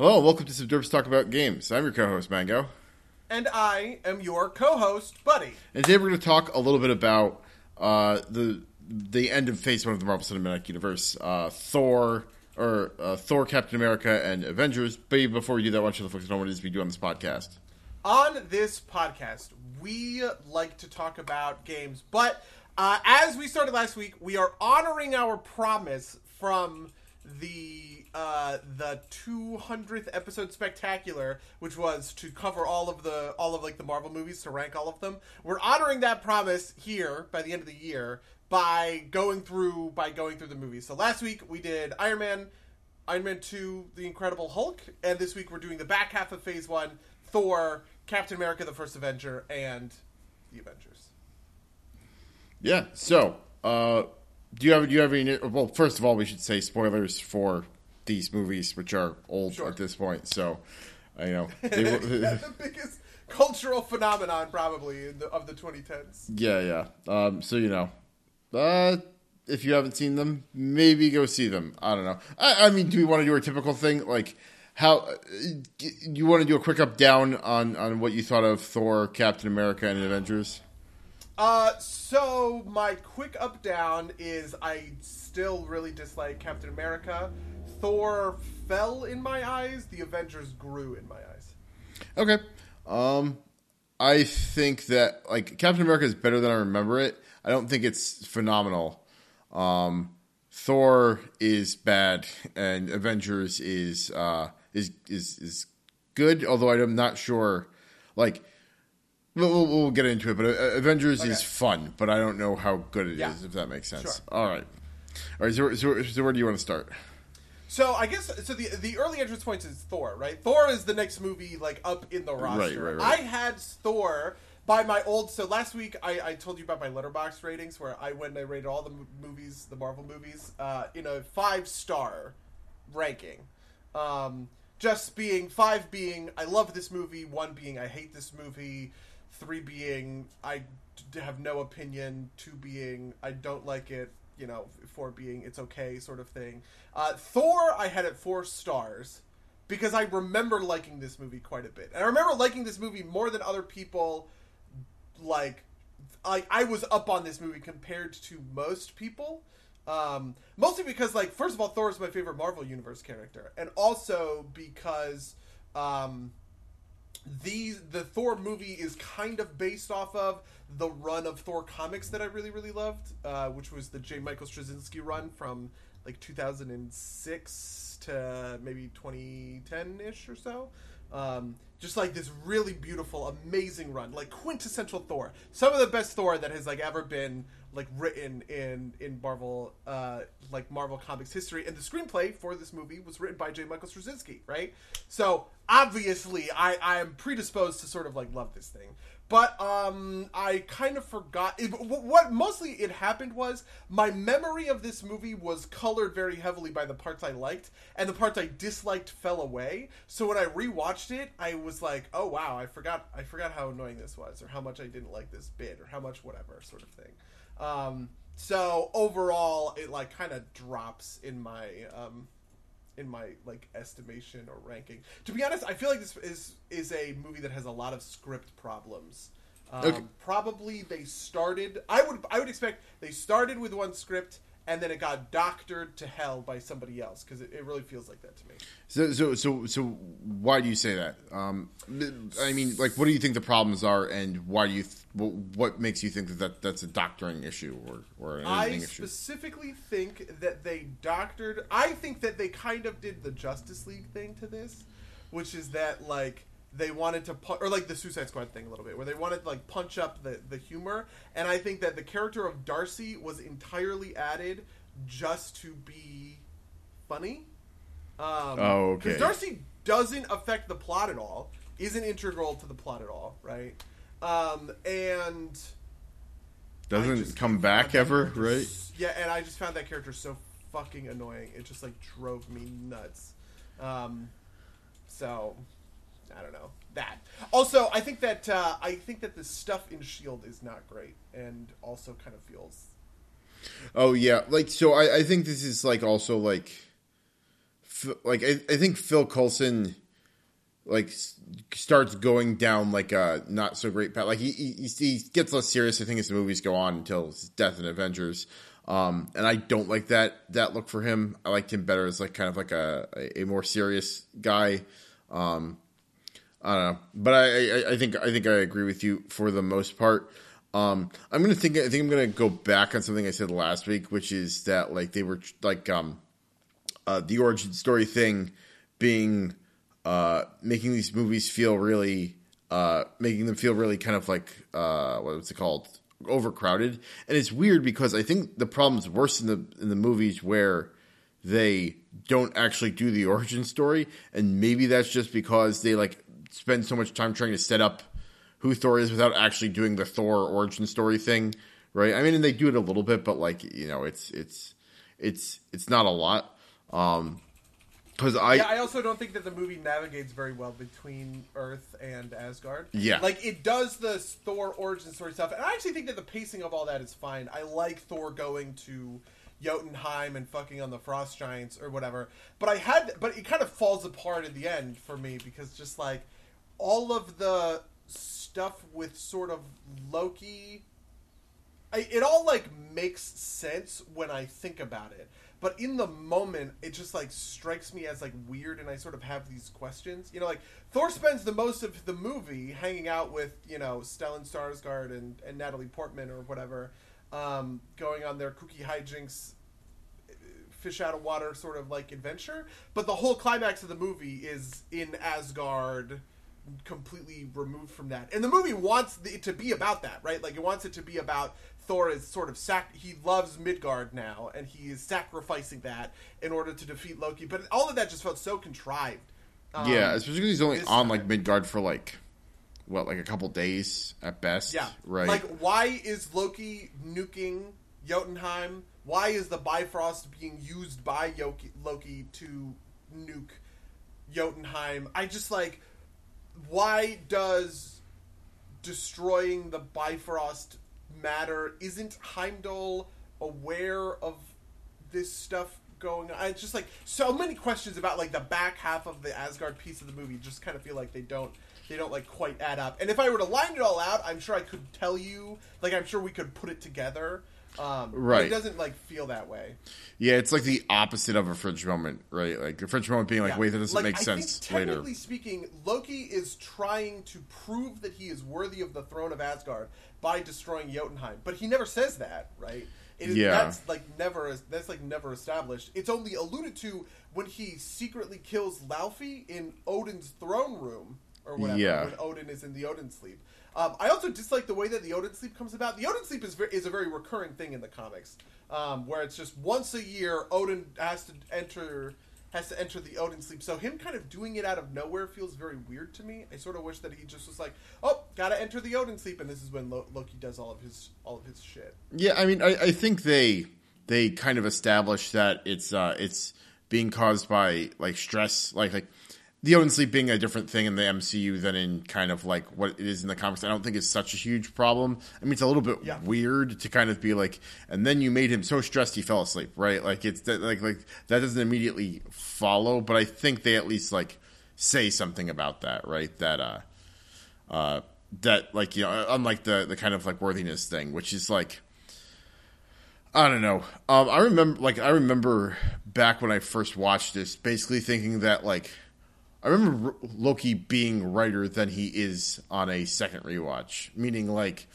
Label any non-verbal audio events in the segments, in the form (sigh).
Hello, welcome to some Derps Talk About Games. I'm your co-host Mango, And I am your co-host, Buddy. and today we're going to talk a little bit about uh, the the end of Phase One of the Marvel Cinematic Universe, uh, Thor or uh, Thor, Captain America, and Avengers. But before we do that, I want you folks know what it is we do on this podcast. On this podcast, we like to talk about games, but uh, as we started last week, we are honoring our promise from the uh, the 200th episode spectacular, which was to cover all of the all of like the Marvel movies to rank all of them. We're honoring that promise here by the end of the year by going through by going through the movies. So last week we did Iron Man, Iron Man 2, The Incredible Hulk, and this week we're doing the back half of Phase 1, Thor, Captain America the First Avenger, and the Avengers. Yeah. So, uh, do you have do you have any? Well, first of all, we should say spoilers for these movies, which are old Sure. at this point. So, you know. (laughs) They, the biggest cultural phenomenon probably in the, of the 2010s. Yeah, yeah. Um, so you know, uh, if you haven't seen them, maybe go see them. I don't know. I, I mean, do we want to do our typical thing, like how uh, you want to do a quick up down on on what you thought of Thor, Captain America, and Avengers? Uh, so my quick up down is I still really dislike Captain America. Thor fell in my eyes. The Avengers grew in my eyes. Okay. Um, I think that like Captain America is better than I remember it. I don't think it's phenomenal. Um, Thor is bad, and Avengers is uh, is is is good. Although I'm not sure. Like, we'll, we'll, get into it. But uh, Avengers is fun, but I don't know how good it is. Yeah. If that makes sense. Sure. All right. All right. So, so, so where do you want to start? So I guess so. The the early entrance points is Thor, right? Thor is the next movie like up in the roster. right, right. I had Thor by my old. So last week I, I told you about my Letterboxd ratings, where I went and I rated all the movies, the Marvel movies, uh, in a five star ranking. Um, just being five being I love this movie, one being I hate this movie, three being I have no opinion, two being I don't like it, you know, for being it's okay sort of thing. Uh, Thor I had at four stars because I remember liking this movie quite a bit, and I remember liking this movie more than other people. Like, I I was up on this movie compared to most people. Um, mostly because, like, first of all, Thor is my favorite Marvel Universe character, and also because um, the the Thor movie is kind of based off of the run of Thor comics that I really really loved, uh, which was the J. Michael Straczynski run from like 2006 to maybe 2010 ish or so. Um, just like this really beautiful, amazing run, like quintessential Thor. Some of the best Thor that has like ever been like written in in Marvel, uh, like Marvel Comics history. And the screenplay for this movie was written by J. Michael Straczynski, right? So obviously, I I am predisposed to sort of like love this thing. But um, I kind of forgot. It, wh- what mostly it happened was my memory of this movie was colored very heavily by the parts I liked, and the parts I disliked fell away. So when I rewatched it, I was like, "Oh wow, I forgot. I forgot how annoying this was, or how much I didn't like this bit, or how much whatever sort of thing." Um, so overall, it like kind of drops in my um, in my like estimation or ranking. To be honest, I feel like this is is a movie that has a lot of script problems. Um, Okay. Probably they started. I would I would expect they started with one script and then it got doctored to hell by somebody else because it, it really feels like that to me. So, so, so, so, why do you say that? Um, I mean, like, what do you think the problems are, and why do you? Th- what makes you think that, that that's a doctoring issue or or an I issue? specifically think that they doctored. I think that they kind of did the Justice League thing to this, which is that like they wanted to pu- or like the Suicide Squad thing a little bit, where they wanted to like punch up the the humor. And I think that the character of Darcy was entirely added just to be funny. Um, Oh, okay. Because Darcy doesn't affect the plot at all, isn't integral to the plot at all, right? Um, and Doesn't come back ever, character right? Yeah, and I just found that character so fucking annoying. It just like drove me nuts. Um, so I don't know that. Also, I think that uh, I think that the stuff in Shield is not great, and also kind of feels Oh yeah, like so. I, I think this is like also like like I, I think Phil Coulson like starts going down like a not so great path. Like he, he he gets less serious. I think as the movies go on until his death in Avengers. Um, and I don't like that that look for him. I liked him better as like kind of like a a more serious guy. Um, I don't know, but I, I I think I think I agree with you for the most part. Um, I'm gonna think I think I'm gonna go back on something I said last week, which is that like they were like um uh, the origin story thing being uh, making these movies feel really uh, making them feel really kind of like uh, what's it called? Overcrowded. And it's weird because i think the problem's worse in the in the movies where they don't actually do the origin story. And maybe that's just because they like spend so much time trying to set up who thor is without actually doing the thor origin story thing right i mean and they do it a little bit but like you know it's it's it's it's not a lot um because I, yeah, I also don't think that the movie navigates very well between Earth and Asgard. Yeah. like it does the Thor origin story stuff, and I actually think that the pacing of all that is fine. I like Thor going to Jotunheim and fucking on the frost giants or whatever. But I had, but it kind of falls apart in the end for me because just like all of the stuff with sort of Loki I, it all like makes sense when I think about it, but in the moment, it just like strikes me as like weird, and I sort of have these questions. You know, like Thor spends the most of the movie hanging out with you know Stellan Skarsgård and, and Natalie Portman or whatever, um, going on their kooky hijinks, fish out of water sort of like adventure. But the whole climax of the movie is in Asgard completely removed from that. And the movie wants it to be about that, right? Like it wants it to be about Thor is sort of sac he loves Midgard now and he is sacrificing that in order to defeat Loki. But all of that just felt so contrived. Um, yeah, especially because he's only on like Midgard for like what, like a couple days at best. Yeah. right. Like, why is Loki nuking Jotunheim? Why is the Bifrost being used by Yoki, Loki to nuke Jotunheim? I just like, why does destroying the Bifrost matter? Isn't Heimdall aware of this stuff going on? It's just like so many questions about like the back half of the Asgard piece of the movie. Just kind of feel like they don't they don't like quite add up. And if I were to line it all out, I'm sure I could tell you. Like I'm sure we could put it together. Um, Right. It doesn't like feel that way. yeah, it's like the opposite of a French moment, right? Like a French moment being like, Yeah. wait, that doesn't Like, make I sense think, later. technically speaking, Loki is trying to prove that he is worthy of the throne of Asgard by destroying Jotunheim, but he never says that, right? It is, Yeah. that's like never that's like never established. It's only alluded to when he secretly kills Laufey in Odin's throne room or whatever. Yeah. When Odin is in the Odin sleep. Um, I also dislike the way that the Odin sleep comes about. The Odin sleep is very, is a very recurring thing in the comics, um, where it's just once a year Odin has to enter has to enter the Odin sleep. So him kind of doing it out of nowhere feels very weird to me. I sort of wish that he just was like, "Oh, gotta enter the Odin sleep," and this is when Lo- Loki does all of his all of his shit. Yeah, I mean, I, I think they they kind of establish that it's uh it's being caused by like stress, like like the Odin sleep being a different thing in the MCU than in kind of like what it is in the comics. I don't think it's such a huge problem. I mean, it's a little bit Yeah. weird to kind of be like, and then you made him so stressed he fell asleep, right? Like it's that, like like that doesn't immediately follow, but I think they at least like say something about that, right? That uh uh that like you know unlike the the kind of like worthiness thing, which is like I don't know. Um, I remember, like, I remember back when I first watched this, basically thinking that, like, I remember Loki being righter than he is on a second rewatch. Meaning, like,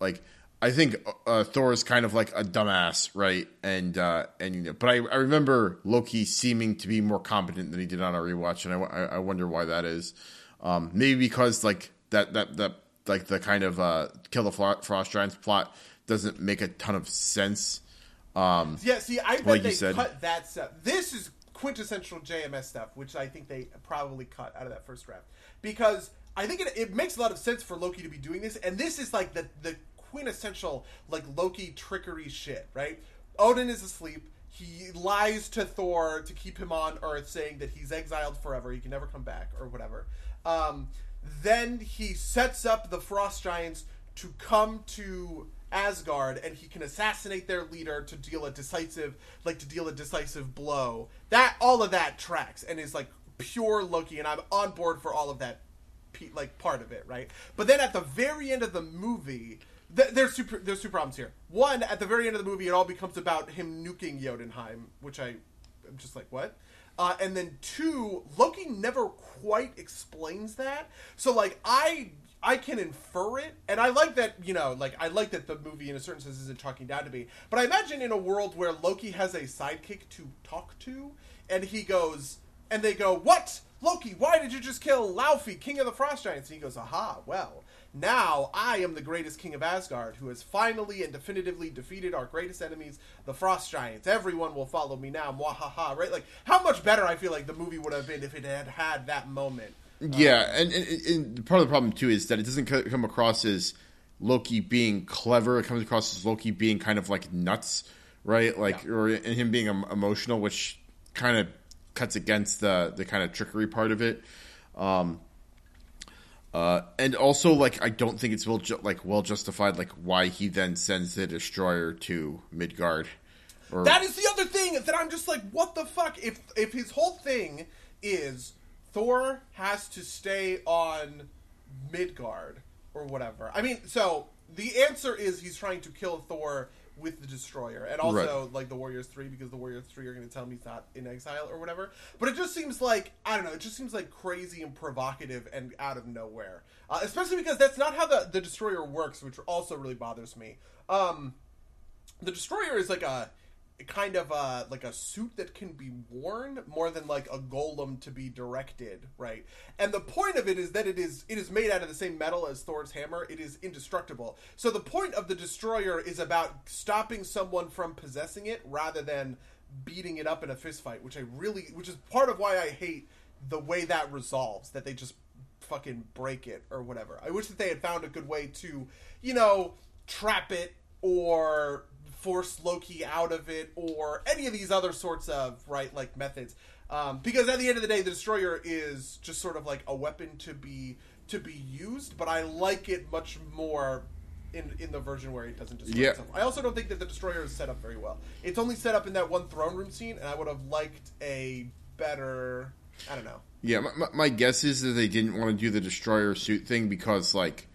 like I think uh, Thor is kind of like a dumbass, right? And uh, and you know, but I, I remember Loki seeming to be more competent than he did on a rewatch, and I, I, wonder why that is. Um, maybe because like that that that like the kind of uh, kill the frost giants plot doesn't make a ton of sense. Um, Yeah, see, I bet Like they cut that stuff. This is quintessential JMS stuff, which I think they probably cut out of that first draft because I think it, it makes a lot of sense for Loki to be doing this, and this is like the the quintessential like Loki trickery shit, right? Odin is asleep. He lies to Thor to keep him on Earth, saying that he's exiled forever. He can never come back, or whatever. Um, then he sets up the frost giants to come to Asgard and he can assassinate their leader to deal a decisive like to deal a decisive blow. That all of that tracks and is like pure Loki and I'm on board for all of that like part of it, right? But then at the very end of the movie, th- there's two there's two problems here. One, at the very end of the movie, it all becomes about him nuking Jotunheim, which I I am just like what. Uh, and then two, Loki never quite explains that. So like I I can infer it, and I like that you know like I like that the movie in a certain sense isn't talking down to me. But I imagine in a world where Loki has a sidekick to talk to, and he goes and they go, "What, Loki? Why did you just kill Laufey, king of the Frost Giants?" And he goes, "Aha! Well, now I am the greatest king of Asgard, who has finally and definitively defeated our greatest enemies, the Frost Giants. Everyone will follow me now." Mwahaha! Right? Like how much better I feel like the movie would have been if it had had that moment. Yeah, and, and, and part of the problem too is that it doesn't come across as Loki being clever. It comes across as Loki being kind of like nuts, right? Like, Yeah. or and him being emotional, which kind of cuts against the the kind of trickery part of it. Um, uh, and also, like, I don't think it's well ju- like well justified, like why he then sends the destroyer to Midgard. Or That is the other thing that I'm just like, what the fuck? If if his whole thing is Thor has to stay on Midgard or whatever. I mean, so the answer is he's trying to kill Thor with the destroyer, and also like the Warriors Three because the Warriors Three are going to tell him he's not in exile or whatever. But it just seems like I don't know. It just seems like crazy and provocative and out of nowhere. Uh, especially because that's not how the the destroyer works, which also really bothers me. Um, the destroyer is like a kind of a like a suit that can be worn more than like a golem to be directed right? And the point of it is that it is it is made out of the same metal as thor's hammer. It is indestructible. So the point of the destroyer is about stopping someone from possessing it rather than beating it up in a fist fight which i really which is part of why i hate the way that resolves that they just fucking break it or whatever. I wish that they had found a good way to, you know, trap it or force Loki out of it or any of these other sorts of right like methods. Um, because at the end of the day, the destroyer is just sort of like a weapon to be to be used, but I like it much more in in the version where it doesn't destroy Yeah. itself. I also don't think that the destroyer is set up very well. It's only set up in that one throne room scene, and I would have liked a better. I don't know. Yeah, my, my, my guess is that they didn't want to do the destroyer suit thing because, like,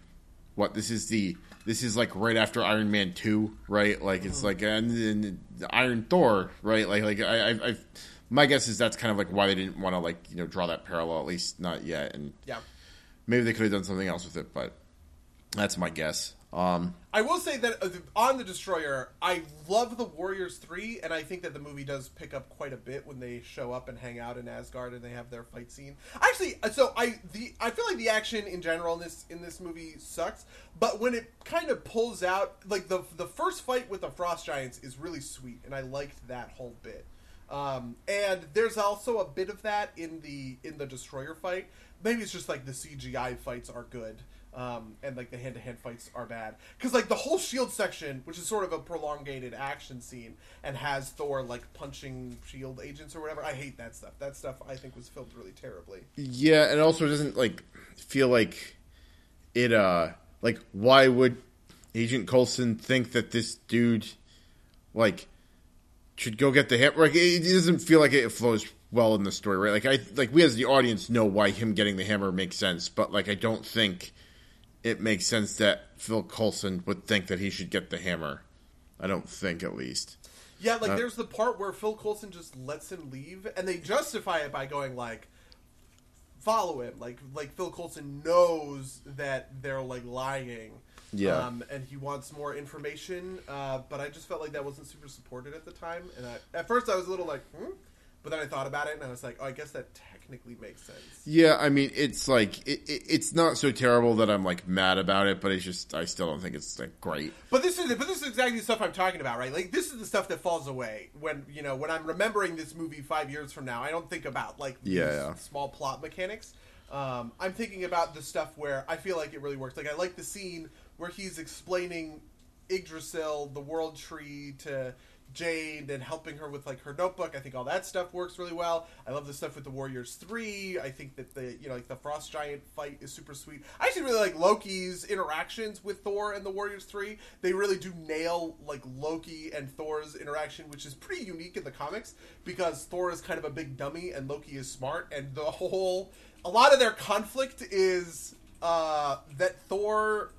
what this is the this is like right after Iron Man two, right? Like it's like and, and Iron Thor, right? Like like I, I, I my guess is that's kind of like why they didn't want to like you know draw that parallel at least not yet, and Yeah. maybe they could have done something else with it, but that's my guess. Um, I will say that uh, on the Destroyer, I love the Warriors three, and I think that the movie does pick up quite a bit when they show up and hang out in Asgard and they have their fight scene. Actually, uh, so I the I feel like the action in general in this in this movie sucks, but when it kind of pulls out, like the the first fight with the Frost Giants is really sweet, and I liked that whole bit. Um, and there's also a bit of that in the in the Destroyer fight. Maybe it's just like the CGI fights are good um, and like the hand to hand fights are bad because like the whole shield section, which is sort of a prolongated action scene, and has Thor like punching shield agents or whatever. I hate that stuff. That stuff I think was filmed really terribly. Yeah, and also it doesn't like feel like it uh like why would Agent Coulson think that this dude like should go get the hit like it doesn't feel like it flows well in the story, right? Like I like we as the audience know why him getting the hammer makes sense, but like I don't think it makes sense that Phil Coulson would think that he should get the hammer. I don't think at least. Yeah, like Uh, there's the part where Phil Coulson just lets him leave, and they justify it by going like, follow him. Like like Phil Coulson knows that they're like lying. Yeah. Um, and he wants more information, uh, but I just felt like that wasn't super supported at the time. And I, at first, I was a little like, hmm? But then I thought about it, and I was like, oh, I guess that technically makes sense. Yeah, I mean, it's like it, it, it's not so terrible that I'm like mad about it, but it's just I still don't think it's like great. But this is but this is exactly the stuff I'm talking about, right? Like this is the stuff that falls away when you know when I'm remembering this movie five years from now. I don't think about like these Yeah, yeah. small plot mechanics. Um, I'm thinking about the stuff where I feel like it really works. Like I like the scene where he's explaining Yggdrasil, the World Tree, to Jane and helping her with like her notebook. I think all that stuff works really well. I love the stuff with the Warriors Three. I think that the you know like the Frost Giant fight is super sweet. I actually really like Loki's interactions with Thor and the Warriors Three. They really do nail like Loki and Thor's interaction, which is pretty unique in the comics because Thor is kind of a big dummy and Loki is smart, and the whole a lot of their conflict is uh, that Thor.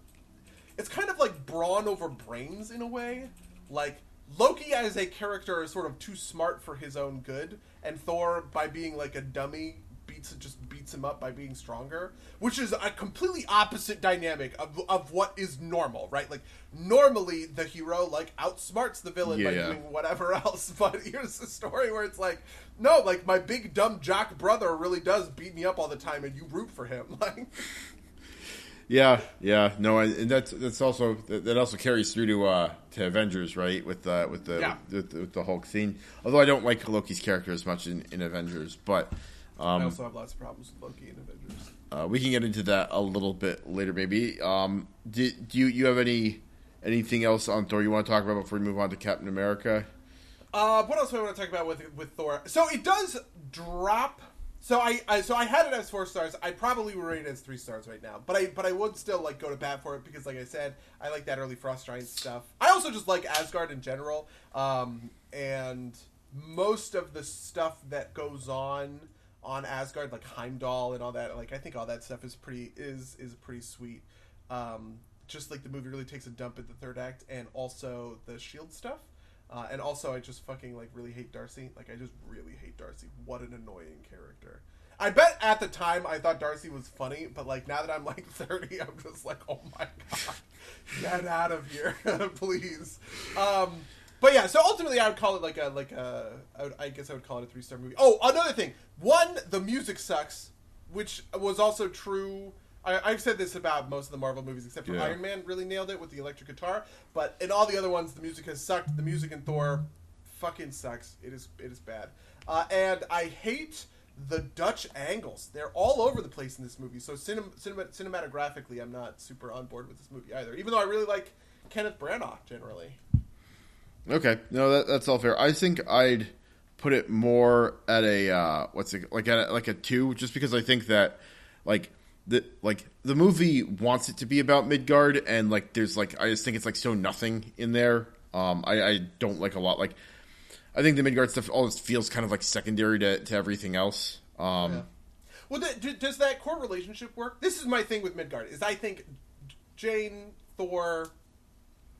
It's kind of like brawn over brains in a way. Like Loki as a character is sort of too smart for his own good, and Thor, by being like a dummy, beats just beats him up by being stronger, which is a completely opposite dynamic of, of what is normal, right? Like normally the hero like outsmarts the villain by Yeah. doing whatever (laughs) else, but here's a story where it's like, no, like my big dumb jock brother really does beat me up all the time, and you root for him, (laughs) like. Yeah, yeah, no, and that's that's also that also carries through to uh to Avengers, right? With uh with the Yeah. with, with the Hulk scene. Although I don't like Loki's character as much in, in Avengers, but I um, also have lots of problems with Loki and Avengers. uh, we can get into that a little bit later, maybe. Um, do, do you you have any anything else on Thor you want to talk about before we move on to Captain America? Uh, what else do I want to talk about with with Thor? So it does drop. So I, I so I had it as four stars. I probably would rate it as three stars right now, but I but I would still like go to bat for it because, like I said, I like that early Frost Giant stuff. I also just like Asgard in general, um, and most of the stuff that goes on on Asgard, like Heimdall and all that. Like I think all that stuff is pretty is is pretty sweet. Um, just like the movie really takes a dump at the third act, and also the Shield stuff. Uh, and also, I just fucking like really hate Darcy. Like, I just really hate Darcy. What an annoying character. I bet at the time I thought Darcy was funny, but like now that I'm like (laughs) 30, I'm just like, oh my god, (laughs) get out of here, (laughs) please. Um, but yeah, so ultimately, I would call it like a like a. I, would, I guess I would call it a three star movie. Oh, another thing. One, the music sucks, which was also true. I, I've said this about most of the Marvel movies, except for Yeah. Iron Man really nailed it with the electric guitar. But in all the other ones, the music has sucked. The music in Thor fucking sucks. It is it is bad. Uh, and I hate the Dutch angles. They're all over the place in this movie. So cinem- cinema- cinematographically, I'm not super on board with this movie either. Even though I really like Kenneth Branagh generally. Okay, no, that, that's all fair. I think I'd put it more at a uh, what's it like at a, like a two, just because I think that like the like the movie wants it to be about Midgard, and like there's like I just think it's like so nothing in there. Um, I, I don't like a lot. Like I think the Midgard stuff always feels kind of like secondary to, to everything else. Um, Yeah. Well, th- does that core relationship work? This is my thing with Midgard. Is I think Jane, Thor,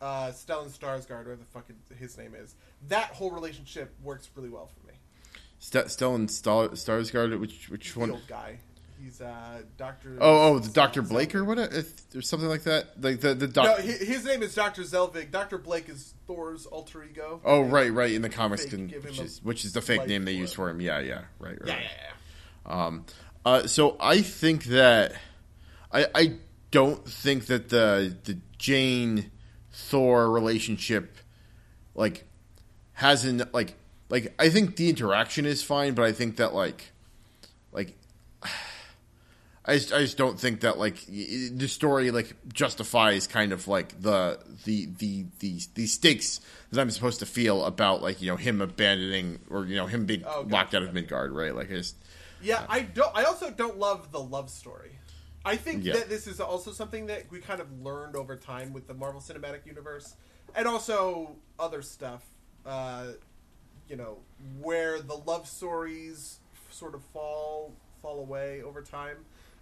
uh, Stellan Skarsgård, or the fucking his name is, that whole relationship works really well for me. St- Stellan Star- Skarsgård, which which The one? old guy. He's uh, Doctor. Oh, oh, the Doctor Blake or what? If there's something like that, like the the No, doc- hi- his name is Doctor Selvig. Doctor Blake is Thor's alter ego. Oh right, right in the comics, can, which is which is the fake name they use for him. Yeah, yeah, right, right. Yeah, yeah, yeah. Um, uh, so I think that I I don't think that the the Jane Thor relationship like hasn't like like I think the interaction is fine, but I think that like I just, I just don't think that like the story like justifies kind of like the the the the the stakes that I'm supposed to feel about like you know him abandoning or you know him being Oh, gotcha, locked out of. Midgard, right? Like I just Yeah, I don't. I also don't love the love story. I think Yeah. that this is also something that we kind of learned over time with the Marvel Cinematic Universe, and also other stuff. Uh, you know, where the love stories sort of fall fall away over time.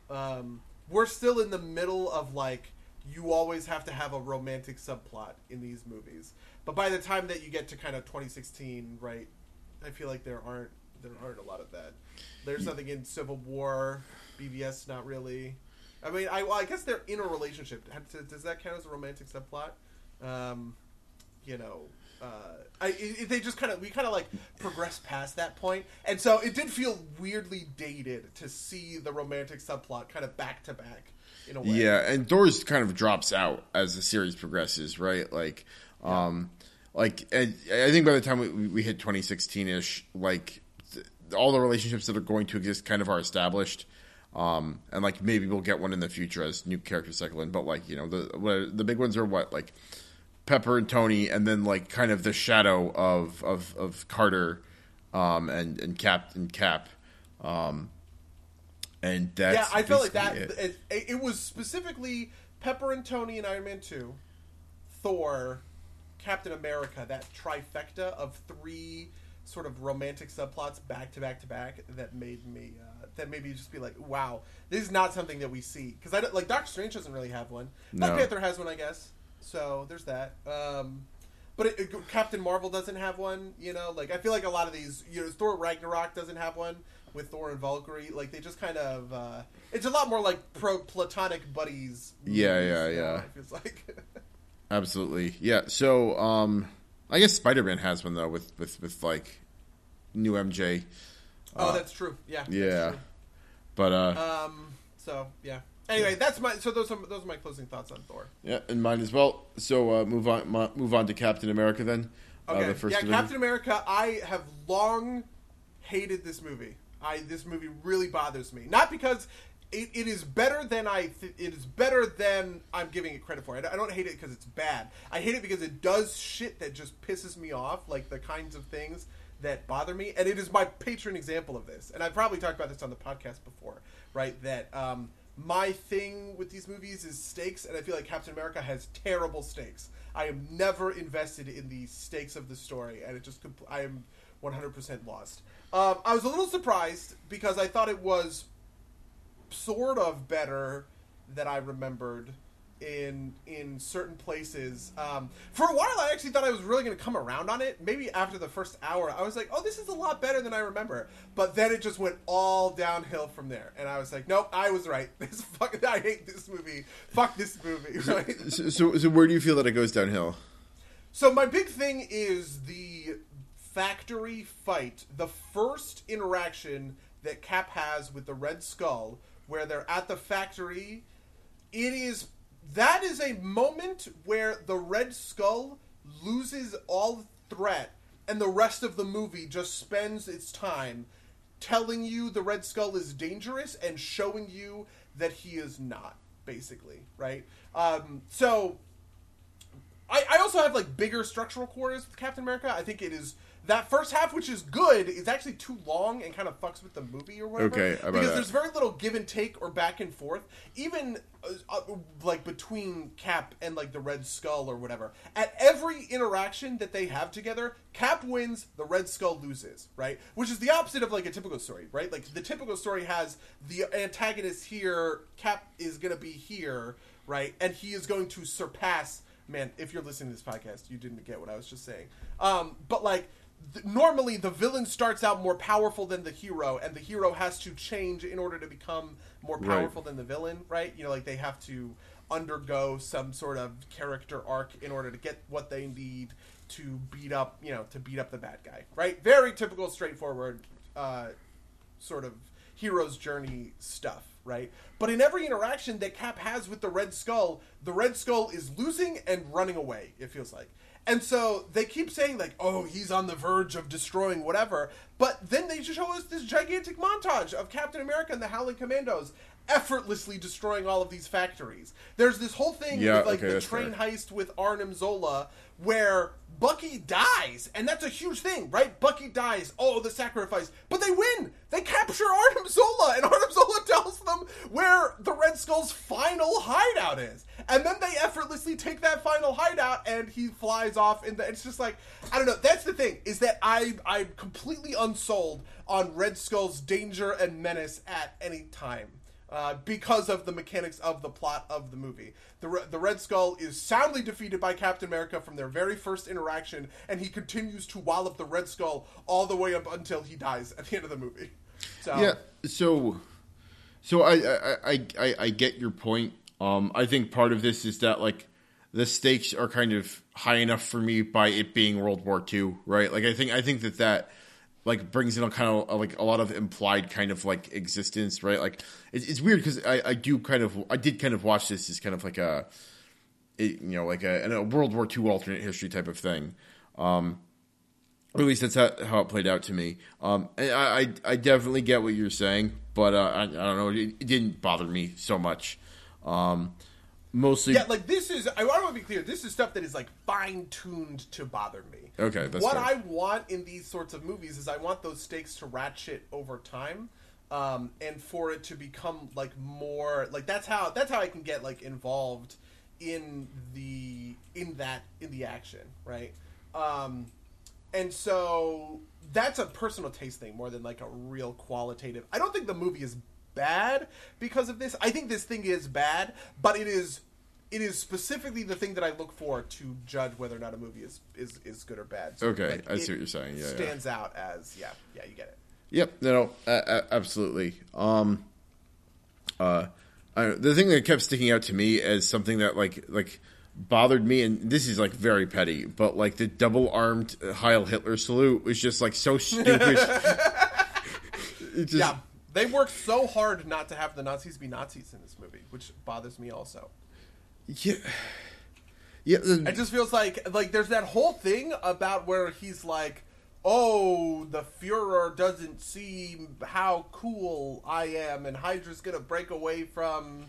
Um, we're still in the middle of like you always have to have a romantic subplot in these movies, but by the time that you get to kind of 2016, right? I feel like there aren't there aren't a lot of that. There's nothing in Civil War, BVS, not really. I mean, I well, I guess they're in a relationship. Does that count as a romantic subplot? Um, you know, uh, I, it, they just kind of we kind of like progressed past that point, and so it did feel weirdly dated to see the romantic subplot kind of back to back in a way. Yeah, and Doors kind of drops out as the series progresses, right? Like, um, like and I think by the time we, we hit 2016 ish, like th- all the relationships that are going to exist kind of are established. Um, and like maybe we'll get one in the future as new characters cycle in, but like you know the the big ones are what like Pepper and Tony, and then like kind of the shadow of of, of Carter um, and and Cap and Cap. Um, and that's yeah, I feel like that. it. It, it was specifically Pepper and Tony in Iron Man Two, Thor, Captain America. That trifecta of three sort of romantic subplots back to back to back that made me uh, that made me just be like, wow, this is not something that we see because I like Doctor Strange doesn't really have one. Black No. Panther has one, I guess. So there's that. Um, but it, it- Captain Marvel doesn't have one. You know, like I feel like a lot of these, you know, Thor Ragnarok doesn't have one with Thor and Valkyrie. Like they just kind of, uh, it's a lot more like pro platonic buddies. Yeah, yeah, yeah. It feels like. (laughs) Absolutely, yeah. So, um, I guess Spider Man has one though with with with like new MJ. oh, that's true. Yeah. Yeah, true. but uh, Um. So yeah. Anyway, that's my. So those are those are my closing thoughts on Thor. yeah, and mine as well. So uh, move on, mo- move on to Captain America then. Okay. Uh, the yeah, division. Captain America. I have long hated this movie. I this movie really bothers me. Not because it, it is better than I. Th- it is better than I'm giving it credit for. I, don't- I don't hate it because it's bad. I hate it because it does shit that just pisses me off, like the kinds of things that bother me. And it is my patron example of this. And I've probably talked about this on the podcast before, right? That um, my thing with these movies is stakes, and I feel like Captain America has terrible stakes. I am never invested in the stakes of the story, and it just compl- I am 100% lost. Um, I was a little surprised because I thought it was sort of better than I remembered in in certain places. Um, for a while, I actually thought I was really going to come around on it. Maybe after the first hour, I was like, "Oh, this is a lot better than I remember." But then it just went all downhill from there, and I was like, "Nope, I was right. (laughs) This fuck, I hate this movie. Fuck this movie." (laughs) Right? So, so, so where do you feel that it goes downhill? So my big thing is the factory fight, the first interaction that Cap has with the Red Skull, where they're at the factory. It is that is a moment where the Red Skull loses all threat, and the rest of the movie just spends its time telling you the Red Skull is dangerous and showing you that he is not. Basically, right? Um, so I, I also have like bigger structural quarters with Captain America. I think it is that first half, which is good, is actually too long and kind of fucks with the movie or whatever. Okay, because that? there's very little give and take or back and forth, even uh, uh, like between Cap and like the Red Skull or whatever. At every interaction that they have together, Cap wins, the Red Skull loses, right? Which is the opposite of like a typical story, right? Like the typical story has the antagonist here, Cap is going to be here, right? And he is going to surpass man, if you're listening to this podcast, you didn't get what I was just saying. Um, but like, th- normally the villain starts out more powerful than the hero, and the hero has to change in order to become more Right. powerful than the villain, right? You know, like they have to undergo some sort of character arc in order to get what they need to beat up, you know, to beat up the bad guy, right? Very typical, straightforward, uh, sort of hero's journey stuff, right? But in every interaction that Cap has with the Red Skull, the Red Skull is losing and running away, it feels like. And so they keep saying, like, oh, he's on the verge of destroying whatever. But then they just show us this gigantic montage of Captain America and the Howling Commandos effortlessly destroying all of these factories. There's this whole thing Yeah, with, like, okay, the train fair. heist with Arnim Zola where Bucky dies, and that's a huge thing, right? Bucky dies. Oh, the sacrifice, but they win. They capture Arnim Zola, and Arnim Zola (laughs) tells them where the Red Skull's final hideout is, and then they effortlessly take that final hideout, and he flies off. And it's just like I don't know. That's the thing is that I I'm completely unsold on Red Skull's danger and menace at any time uh, because of the mechanics of the plot of the movie. The, the Red Skull is soundly defeated by Captain America from their very first interaction, and he continues to wallop the Red Skull all the way up until he dies at the end of the movie. So, Yeah. So, so I I, I I I get your point. Um, I think part of this is that like the stakes are kind of high enough for me by it being World War II, right? Like I think I think that that like brings in a kind of like a lot of implied kind of like existence, right? Like it's, it's weird because I, I do kind of I did kind of watch this as kind of like a it, you know like a, a World War II alternate history type of thing. Um, at least that's how, how it played out to me. Um, I, I, I definitely get what you're saying, but uh, I, I don't know. It, it didn't bother me so much. Um, Mostly, Yeah, like this is. I want to be clear. This is stuff that is like fine tuned to bother me. Okay, that's what fair. I want in these sorts of movies is I want those stakes to ratchet over time, um, and for it to become like more like that's how that's how I can get like involved in the in that in the action, right? Um, and so that's a personal taste thing more than like a real qualitative. I don't think the movie is bad because of this. I think this thing is bad, but it is it is specifically the thing that I look for to judge whether or not a movie is is, is good or bad. So, Okay, like, I see what you're saying. Yeah, yeah. stands out as yeah, yeah, you get it. Yep. No, uh, uh, absolutely. Um, uh, I, the thing that kept sticking out to me as something that like like bothered me, and this is like very petty, but like the double armed Heil Hitler salute was just like so stupid. (laughs) (laughs) just, Yeah, they worked so hard not to have the Nazis be Nazis in this movie, which bothers me also. Yeah, yeah. It just feels like like there's that whole thing about where he's like, "Oh, the Führer doesn't see how cool I am, and Hydra's gonna break away from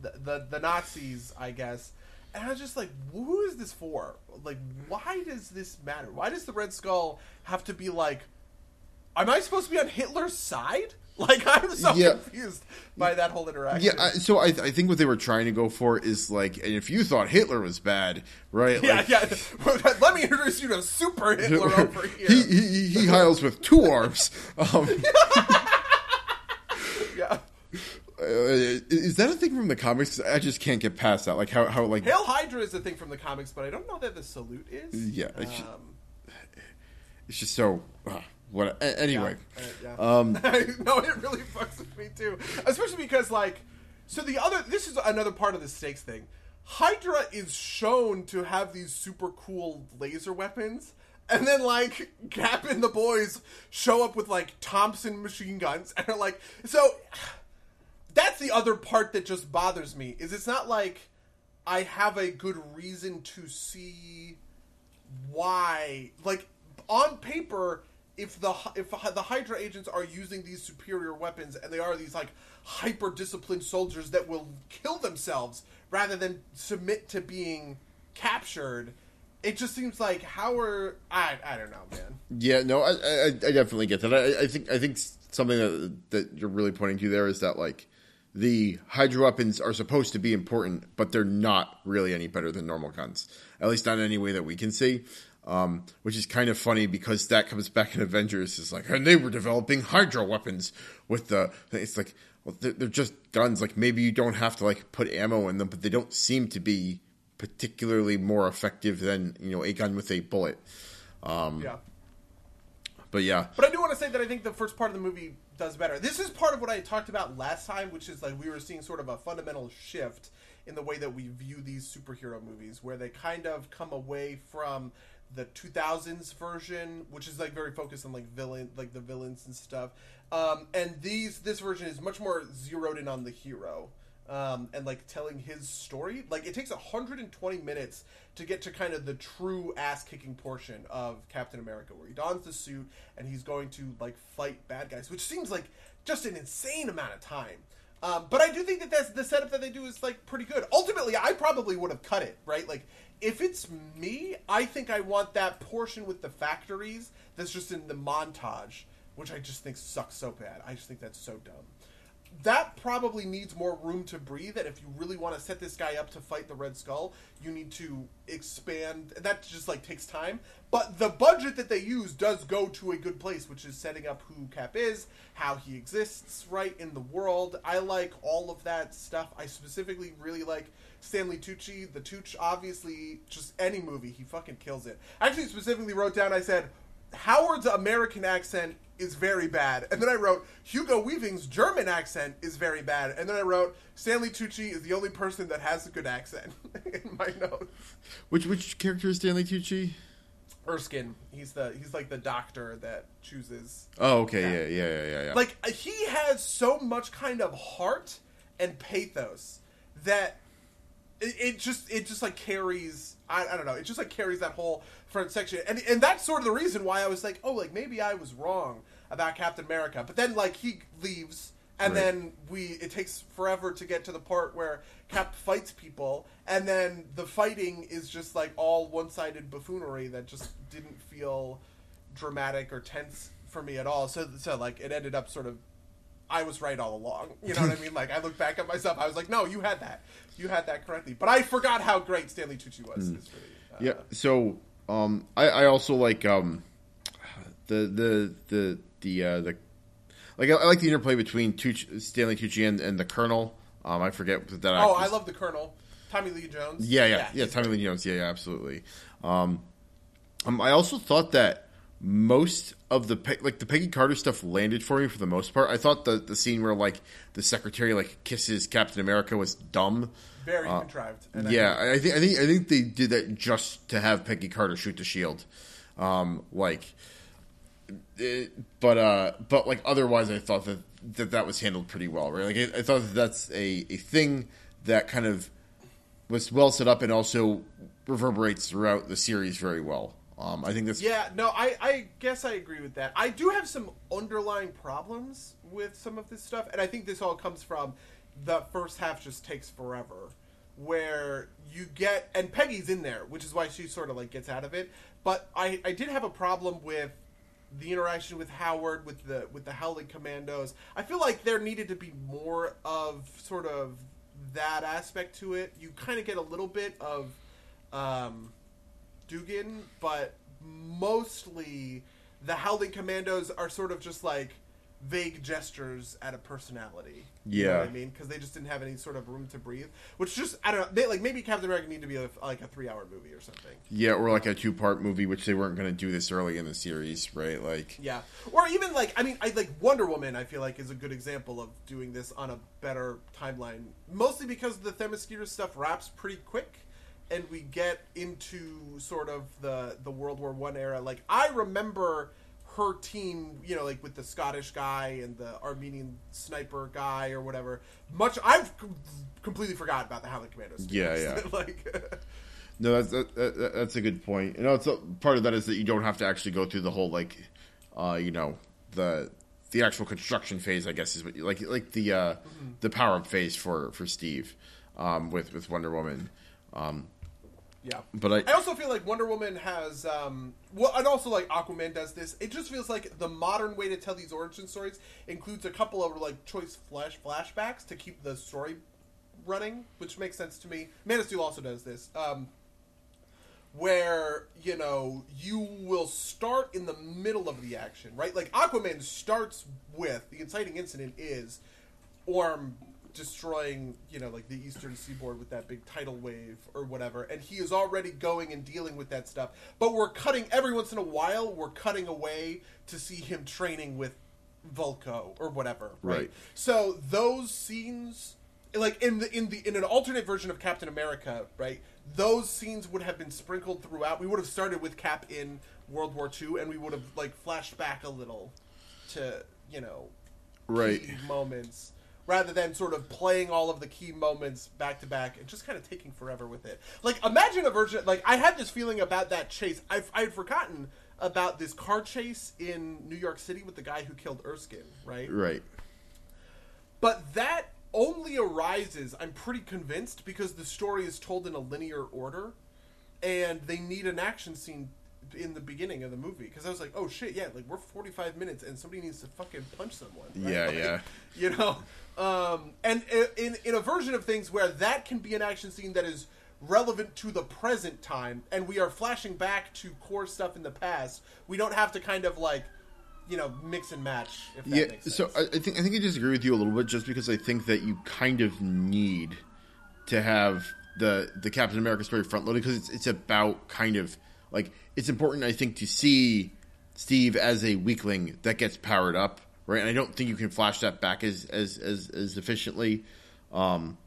the the, the Nazis, I guess." And I was just like, "Who is this for? Like, why does this matter? Why does the Red Skull have to be like?" Am I supposed to be on Hitler's side? (laughs) Like I'm so Yeah. confused by that whole interaction. yeah, I, so I, I think what they were trying to go for is like, and if you thought Hitler was bad, right? Yeah, like, yeah. (laughs) Let me introduce you to Super Hitler (laughs) over here. he, he he heils with two arms. Um, yeah. Uh, is that a thing from the comics? I just can't get past that. Like how how like Hail Hydra is a thing from the comics, but I don't know that the salute is. Yeah, it's just- Um, it's just so uh, what. Anyway, uh, yeah. (laughs) um, (laughs) no, it really fucks with me too. Especially because, like, so the other, this is another part of the stakes thing. Hydra is shown to have these super cool laser weapons, and then like (laughs) Cap and the boys show up with like Thompson machine guns, and are like, so that's the other part that just bothers me. Is it's not like I have a good reason to see why like on paper if the if the hydra agents are using these superior weapons and they are these like hyper disciplined soldiers that will kill themselves rather than submit to being captured it just seems like how are i i don't know man yeah, no, I, I, I definitely get that. I, I think I think something that that you're really pointing to there is that like the Hydra weapons are supposed to be important, but they're not really any better than normal guns. At least not in any way that we can see. Um, which is kind of funny because that comes back in Avengers. Is like, and they were developing Hydra weapons with the. It's like, well, they're, they're just guns. Like maybe you don't have to like put ammo in them, but they don't seem to be particularly more effective than you know a gun with a bullet. yeah But yeah, But I do want to say that I think the first part of the movie does better. This is part of what I talked about last time, which is like we were seeing sort of a fundamental shift in the way that we view these superhero movies, where they kind of come away from the 2000s version, which is like very focused on like villain, like the villains and stuff. Um, and these this version is much more zeroed in on the hero um, and like telling his story. Like it takes 120 minutes to get to kind of the true ass kicking portion of Captain America, where he dons the suit and he's going to like fight bad guys, which seems like just an insane amount of time. Um, but I do think that that's the setup that they do is like pretty good. Ultimately, I probably would have cut it right. Like if it's me, I think I want that portion with the factories that's just in the montage, which I just think sucks so bad. I just think that's so dumb that probably needs more room to breathe. And if you really want to set this guy up to fight the Red Skull, you need to expand. That just like takes time. But the budget that they use does go to a good place, which is setting up who Cap is, how he exists right in the world. I like all of that stuff. I specifically really like Stanley Tucci. The Tucci, obviously, just any movie, he fucking kills it. I actually specifically wrote down. I said. Howard's American accent is very bad. And then I wrote, Hugo Weaving's German accent is very bad. And then I wrote, Stanley Tucci is the only person that has a good accent (laughs) in my notes. which which character is Stanley Tucci? Erskine, he's the he's like the doctor that chooses. Oh, okay, yeah, yeah, yeah, yeah. yeah. Like he has so much kind of heart and pathos that it, it just it just like carries I, I don't know it just like carries that whole front section and and that's sort of the reason why I was like oh like maybe I was wrong about Captain America but then like he leaves and Right. then we it takes forever to get to the part where Cap fights people, and then the fighting is just like all one-sided buffoonery that just didn't feel dramatic or tense for me at all. So so like it ended up sort of I was right all along. You know what I (laughs) mean? Like I look back at myself, I was like, no, you had that, you had that correctly. But I forgot how great Stanley Tucci was. It's really, uh, Yeah. So um, I, I also like um, the the the the uh, the like I, I like the interplay between Tucci, Stanley Tucci and, and the Colonel. Um, I forget that. Oh, I love the Colonel, Tommy Lee Jones. Yeah, yeah, yeah. he's Tommy Lee Jones. Yeah, yeah, absolutely. Um, um, I also thought that most of the like the Peggy Carter stuff landed for me for the most part. I thought the the scene where like the secretary like kisses Captain America was dumb. very contrived. And Yeah, I, I think I think I think they did that just to have Peggy Carter shoot the shield. Um, like, it, but uh, but like otherwise, I thought that that, that was handled pretty well. Right, like I, I thought that that's a a thing that kind of was well set up and also reverberates throughout the series very well. Um, I think that's Yeah, no, I, I guess I agree with that. I do have some underlying problems with some of this stuff, and I think this all comes from the first half just takes forever. Where you get and Peggy's in there, which is why she sort of like gets out of it. But I, I did have a problem with the interaction with Howard with the with the Howling Commandos. I feel like there needed to be more of sort of that aspect to it. You kind of get a little bit of um, Dugan, but mostly the Howling Commandos are sort of just like vague gestures at a personality. You know Yeah. what I mean? Because they just didn't have any sort of room to breathe. Which just I don't know. They, like maybe Captain America need to be a, like a three hour movie or something. yeah, or like a two part movie, which they weren't going to do this early in the series, right? Like, Yeah, or even like I mean, I like Wonder Woman. I feel like is a good example of doing this on a better timeline. Mostly because the Themyscira stuff wraps pretty quick, and we get into sort of the the World War One era. Like I remember her team, you know, like with the Scottish guy and the Armenian sniper guy or whatever. Much I've c- completely forgot about the Howling Commandos. Yeah, yeah. (laughs) like. (laughs) No, that's that, that, that's a good point. You know, it's a, part of that is that you don't have to actually go through the whole like, uh, you know, the the actual construction phase. I guess is what you, like like the uh, the power up phase for for Steve um, with with Wonder Woman. Um, Yeah. but I, I also feel like Wonder Woman has, um, well, and also like Aquaman does this. It just feels like the modern way to tell these origin stories includes a couple of like choice flash flashbacks to keep the story running, which makes sense to me. Man of Steel also does this, um, where you know you will start in the middle of the action, right? Like Aquaman starts with the inciting incident is Orm destroying, you know, like the eastern seaboard with that big tidal wave or whatever, and he is already going and dealing with that stuff. But we're cutting every once in a while, we're cutting away to see him training with Vulko or whatever, right? Right. So those scenes like in the in the in an alternate version of Captain America, right? Those scenes would have been sprinkled throughout. We would have started with Cap in World War II and we would have like flashed back a little to, you know, right. moments rather than sort of playing all of the key moments back to back and just kind of taking forever with it. Like imagine a version like I had this feeling about that chase. I I had forgotten about this car chase in New York City with the guy who killed Erskine, right? Right. But that only arises, I'm pretty convinced, because the story is told in a linear order, and they need an action scene in the beginning of the movie. Because I was like, oh shit, yeah, like we're 45 minutes, and somebody needs to fucking punch someone. right? Yeah, Like, yeah. (laughs) You know, um, and in in a version of things where that can be an action scene that is relevant to the present time, and we are flashing back to core stuff in the past. We don't have to kind of like. You know, mix and match. If that Yeah. makes sense. So I, I think I think I disagree with you a little bit, just because I think that you kind of need to have the the Captain America story front loaded because it's it's about kind of like it's important I think to see Steve as a weakling that gets powered up, right? And I don't think you can flash that back as as as, as efficiently. Um,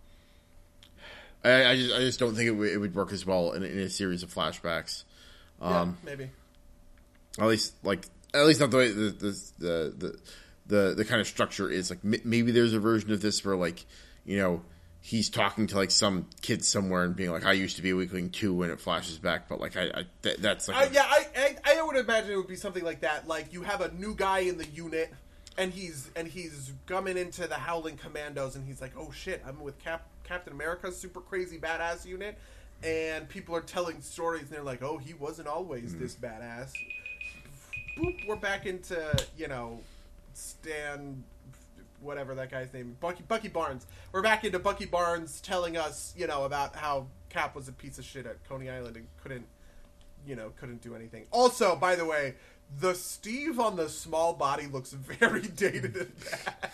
I, I just I just don't think it, w- it would work as well in, in a series of flashbacks. yeah, Um, maybe. at least like at least not the way the the the the, the, the kind of structure is like m- maybe there's a version of this where like you know he's talking to like some kid somewhere and being like I used to be a weakling too when it flashes back but like I, I th- that's like I, yeah, I, I I would imagine it would be something like that. Like you have a new guy in the unit, and he's and he's coming into the Howling Commandos, and he's like, "Oh shit, I'm with Cap- Captain America's super crazy badass unit," and people are telling stories, and they're like, "Oh, he wasn't always this mm. badass." Boop, we're back into you know Stan, whatever that guy's name, Bucky Bucky Barnes. We're back into Bucky Barnes telling us you know about how Cap was a piece of shit at Coney Island and couldn't you know couldn't do anything. Also, by the way. The Steve on the small body looks (laughs) very dated and bad.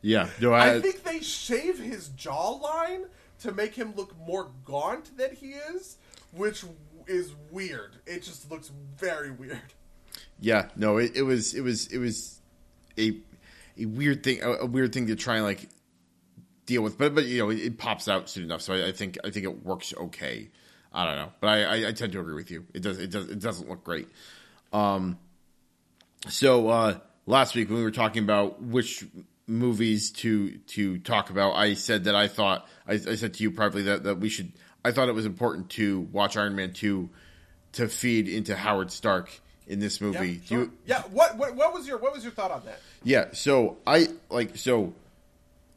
Yeah, no, I, I think they shave his jawline to make him look more gaunt than he is, which is weird. It just looks very weird. yeah, no, it, it was, it was, it was a a weird thing, a, a weird thing to try and like deal with, but but you know, it, it pops out soon enough, so I, I think I think it works okay. I don't know, but I, I, I tend to agree with you. It does, it does, it doesn't look great. Um, so uh, last week when we were talking about which movies to to talk about, I said that I thought I, I said to you privately that, that we should. I thought it was important to watch Iron Man two to feed into Howard Stark in this movie. Yeah, sure. you- yeah. What, what what was your what was your thought on that? yeah, so I like so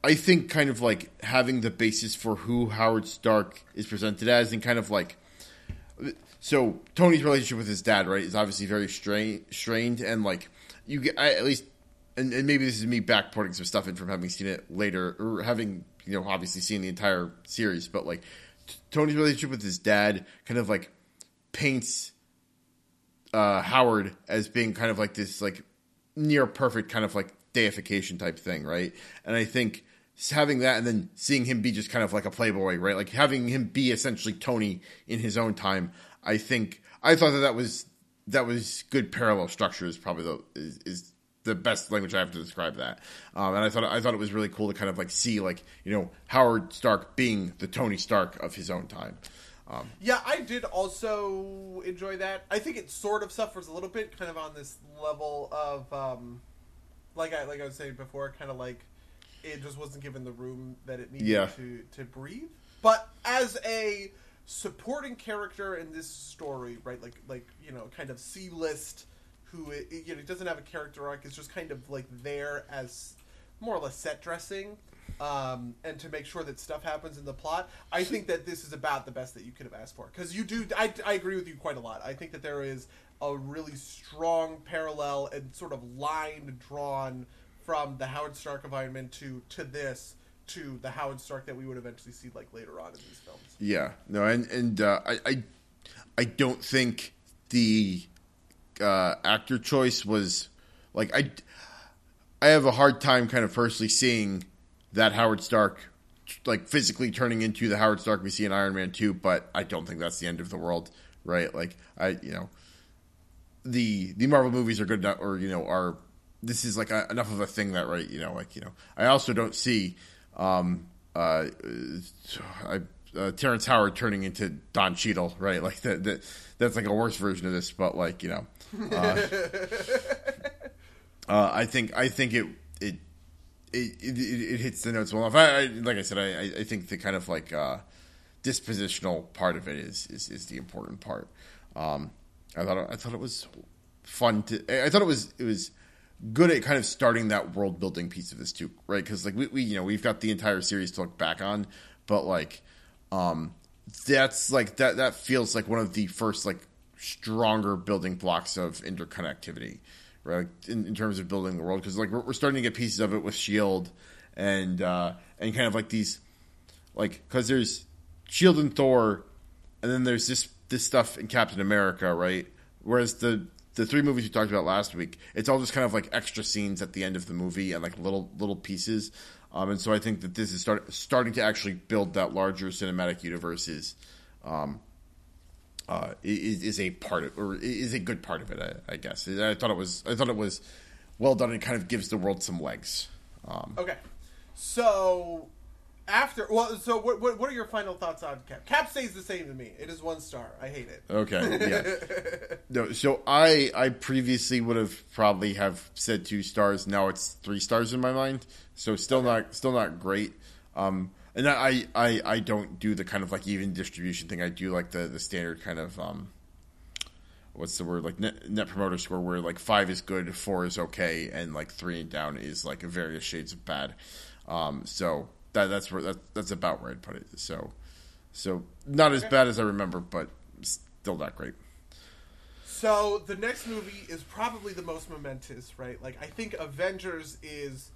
I think kind of like having the basis for who Howard Stark is presented as and kind of like so Tony's relationship with his dad, right, is obviously very strained, strained and like you get I, at least and, and maybe this is me backporting some stuff in from having seen it later or having you know obviously seen the entire series, but like t- Tony's relationship with his dad kind of like paints uh, Howard as being kind of like this like near perfect kind of like deification type thing, right? And I think having that and then seeing him be just kind of like a playboy, right? Like having him be essentially Tony in his own time. I think I thought that that was that was good parallel structure is probably the is, is the best language I have to describe that. Um, and I thought I thought it was really cool to kind of like see like you know Howard Stark being the Tony Stark of his own time. Um, Yeah, I did also enjoy that. I think it sort of suffers a little bit, kind of on this level of, um, like I like I was saying before, kind of like it just wasn't given the room that it needed Yeah. to to breathe. But as a supporting character in this story, right? Like like you know, kind of C list, who it, you know it doesn't have a character arc, It's just kind of like there as more or less set dressing. Um, and to make sure that stuff happens in the plot, I think that this is about the best that you could have asked for. Because you do, I, I agree with you quite a lot. I think that there is a really strong parallel and sort of line drawn from the Howard Stark environment to to this to the Howard Stark that we would eventually see like later on in these films. Yeah, no, and and uh, I, I I don't think the uh, actor choice was like I I have a hard time kind of personally seeing that Howard Stark like physically turning into the Howard Stark we see in Iron Man two, but I don't think that's the end of the world, right? Like I you know the the Marvel movies are good enough, or you know are this is like a, enough of a thing that right you know like you know I also don't see um uh, I, uh Terrence Howard turning into Don Cheadle right like that, that that's like a worse version of this but like you know uh, (laughs) uh, I think I think it it it, it, it hits the notes well enough I, I like I said I, I think the kind of like uh dispositional part of it is is, is the important part um I thought I thought it was fun to. I thought it was it was good at kind of starting that world building piece of this too, right? Because like we, we you know we've got the entire series to look back on, but like um that's like that that feels like one of the first like stronger building blocks of interconnectivity, right? In, in terms of building the world, because like we're, we're starting to get pieces of it with Shield and uh and kind of like these like because there's Shield and Thor, and then there's this this stuff in Captain America, right? Whereas the the three movies we talked about last week, it's all just kind of like extra scenes at the end of the movie and like little little pieces. Um, and so I think that this is start, starting to actually build that larger cinematic universe is, um, uh, is, is a part of or is a good part of it. I, I guess I thought it was I thought it was well done and kind of gives the world some legs. Um, Okay, so after well, so what, what what are your final thoughts on Cap? Cap stays the same to me. It is one star. I hate it. Okay, yeah. (laughs) no, so I I previously would have probably have said two stars. Now it's three stars in my mind. So still not still not great. Um, and I, I I don't do the kind of like even distribution thing. I do like the the standard kind of um, what's the word like net, net promoter score where like five is good, four is okay, and like three and down is like various shades of bad. Um, so that that's where that, that's about where I'd put it. So so not as bad as I remember, but still not great. So the next movie is probably the most momentous, right? Like I think Avengers is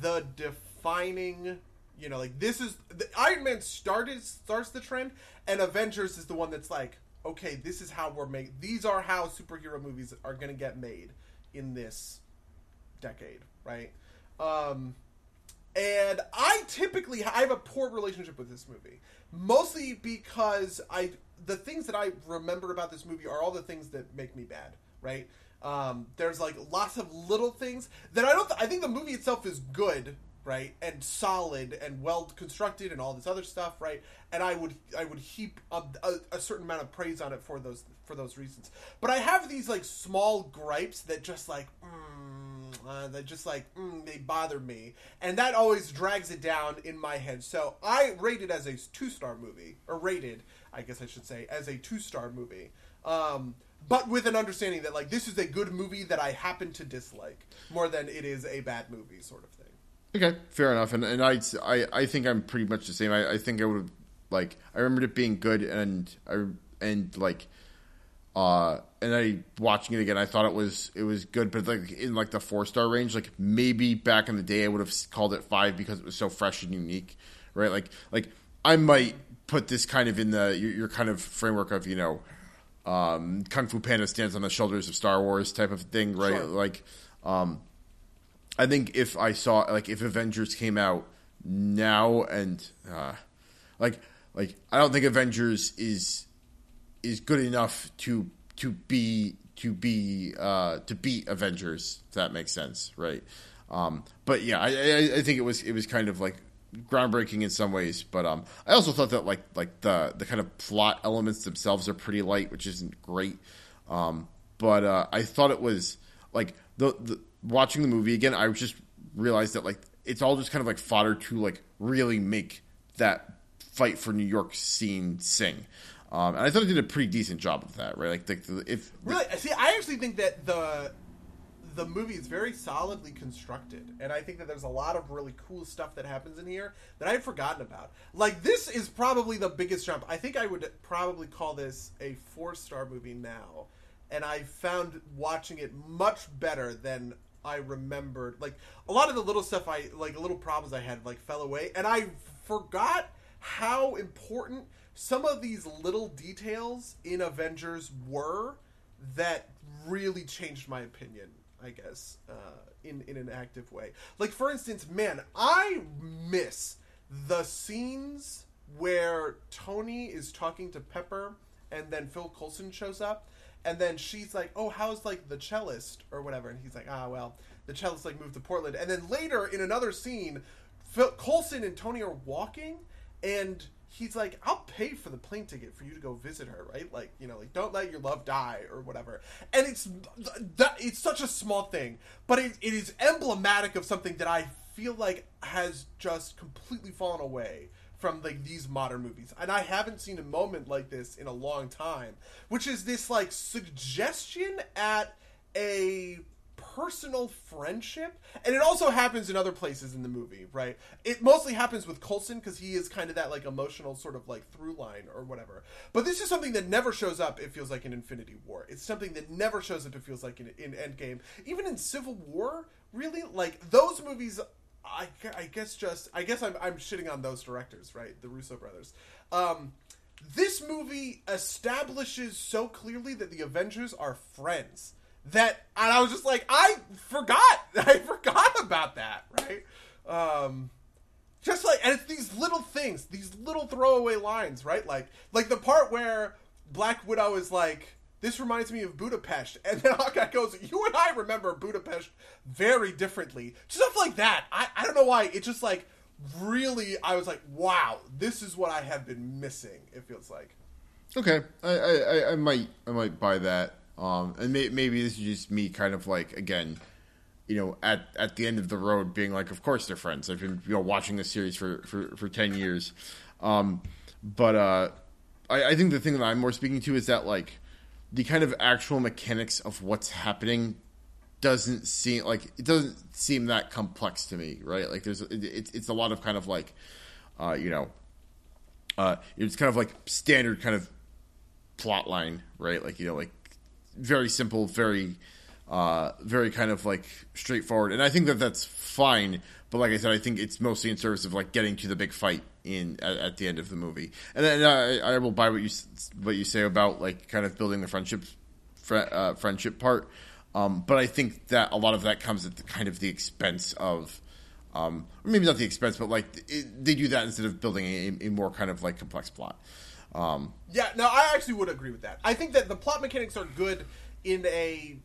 the defining, you know, like this is the, Iron Man started starts the trend, and Avengers is the one that's like, okay, this is how we're made. These are how superhero movies are going to get made in this decade, right? Um, and I typically I have a poor relationship with this movie, mostly because I the things that I remember about this movie are all the things that make me bad, right? Um, there's like lots of little things that I don't. Th- I think the movie itself is good, right, and solid and well constructed and all this other stuff, right. And I would I would heap a, a, a certain amount of praise on it for those for those reasons. But I have these like small gripes that just like. Mm, uh, that just like mm, they bother me, and that always drags it down in my head. So I rate it as a two star movie, or rated, I guess I should say, as a two star movie. Um, but with an understanding that like this is a good movie that I happen to dislike more than it is a bad movie, sort of thing. Okay, fair enough. And and I I, I think I'm pretty much the same. I, I think I would have like I remembered it being good, and I and like uh and I watching it again, I thought it was it was good, but like in like the four star range, like maybe back in the day I would have called it five because it was so fresh and unique, right? Like like I might put this kind of in the your, your kind of framework of you know um, Kung Fu Panda stands on the shoulders of Star Wars type of thing, right? Sure. Like, um, I think if I saw like if Avengers came out now and uh, like like I don't think Avengers is is good enough to to be to be uh, to beat Avengers. If that makes sense, right? Um, but yeah, I, I, I think it was it was kind of like groundbreaking in some ways, but um, I also thought that like like the the kind of plot elements themselves are pretty light, which isn't great. Um, but uh, I thought it was like the, the watching the movie again. I just realized that like it's all just kind of like fodder to like really make that fight for New York scene sing. Um, and I thought it did a pretty decent job of that, right? Like, the, the, if really, see, I actually think that the the movie is very solidly constructed, and I think that there's a lot of really cool stuff that happens in here that I've forgotten about. Like this is probably the biggest jump. I think I would probably call this a four star movie now, and I found watching it much better than I remembered. Like a lot of the little stuff I like, little problems I had like fell away, and I forgot how important some of these little details in Avengers were that really changed my opinion I guess, uh, in in an active way. Like for instance, man, I miss the scenes where Tony is talking to Pepper, and then Phil Coulson shows up, and then she's like, "Oh, how's like the cellist or whatever?" And he's like, "Ah, well, the cellist like moved to Portland." And then later in another scene, Phil Coulson and Tony are walking, and he's like, I'll pay for the plane ticket for you to go visit her, right? Like, you know, like don't let your love die or whatever. And it's that it's such a small thing, but it, it is emblematic of something that I feel like has just completely fallen away from like these modern movies. And I haven't seen a moment like this in a long time, which is this like suggestion at a personal friendship, and it also happens in other places in the movie, right? It mostly happens with Coulson because he is kind of that like emotional sort of like through line or whatever. But this is something that never shows up. It feels like in Infinity War. It's something that never shows up. It feels like in, in Endgame, even in Civil War. Really, like those movies. I, I guess just I guess I'm I'm shitting on those directors, right? The Russo brothers. Um, this movie establishes so clearly that the Avengers are friends that and I was just like I forgot (laughs) I forgot about that right um just like and it's these little things these little throwaway lines right like like the part where Black Widow is like this reminds me of Budapest. And then (laughs) Hawkeye goes you and I remember Budapest very differently. Stuff like that. I, I don't know why. It just like really I was like wow this is what I have been missing it feels like. Okay. I I, I might I might buy that. Um, and may, maybe this is just me kind of like again, you know, at at the end of the road, being like, of course they're friends. I've been you know watching this series for for, for ten years, um, but uh, I, I think the thing that I'm more speaking to is that like the kind of actual mechanics of what's happening doesn't seem like it doesn't seem that complex to me, right? Like there's it's it's a lot of kind of like uh, you know uh, it's kind of like standard kind of plot line, right? Like you know like very simple, very uh, very kind of like straightforward, and I think that that's fine. But like I said, I think it's mostly in service of like getting to the big fight in at, at the end of the movie. And then I, I, will buy what you what you say about like kind of building the friendship fr- uh, friendship part. Um, but I think that a lot of that comes at the kind of the expense of, um, maybe not the expense, but like it, they do that instead of building a, a more kind of like complex plot. Um, yeah, no, I actually would agree with that. I think that the plot mechanics are good in a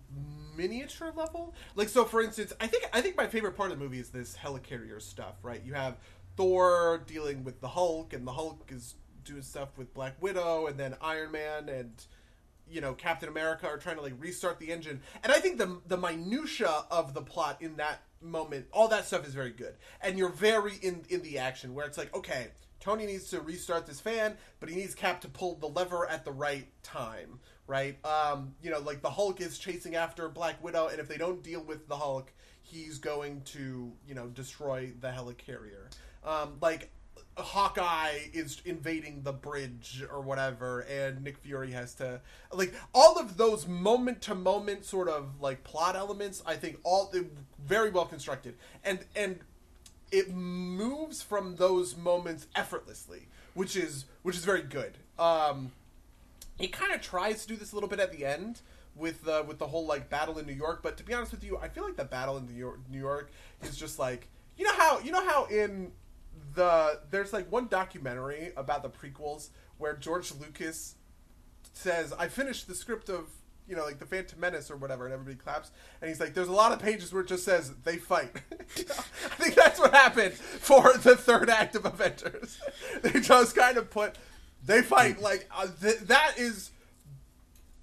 miniature level. Like so, for instance, I think I think my favorite part of the movie is this helicarrier stuff. Right, you have Thor dealing with the Hulk, and the Hulk is doing stuff with Black Widow, and then Iron Man and you know Captain America are trying to like restart the engine. And I think the the minutia of the plot in that moment, all that stuff is very good, and you're very in in the action where it's like, okay. Tony needs to restart this fan, but he needs Cap to pull the lever at the right time right? Um, you know, like the Hulk is chasing after Black Widow, and if they don't deal with the Hulk, he's going to, you know, destroy the helicarrier. Um, like Hawkeye is invading the bridge or whatever, and Nick Fury has to like all of those moment to moment sort of like plot elements. I think all very well constructed, and and it moves from those moments effortlessly, which is which is very good. Um, it kind of tries to do this a little bit at the end with the with the whole like battle in New York. But to be honest with you, I feel like the battle in New York, New York is just like you know how you know how in the there's like one documentary about the prequels where George Lucas says I finished the script of you know like the Phantom Menace or whatever, and everybody claps, and he's like, "There's a lot of pages where it just says they fight." (laughs) I think that's what happened for the third act of Avengers. (laughs) they just kind of put they fight like uh, th- that is.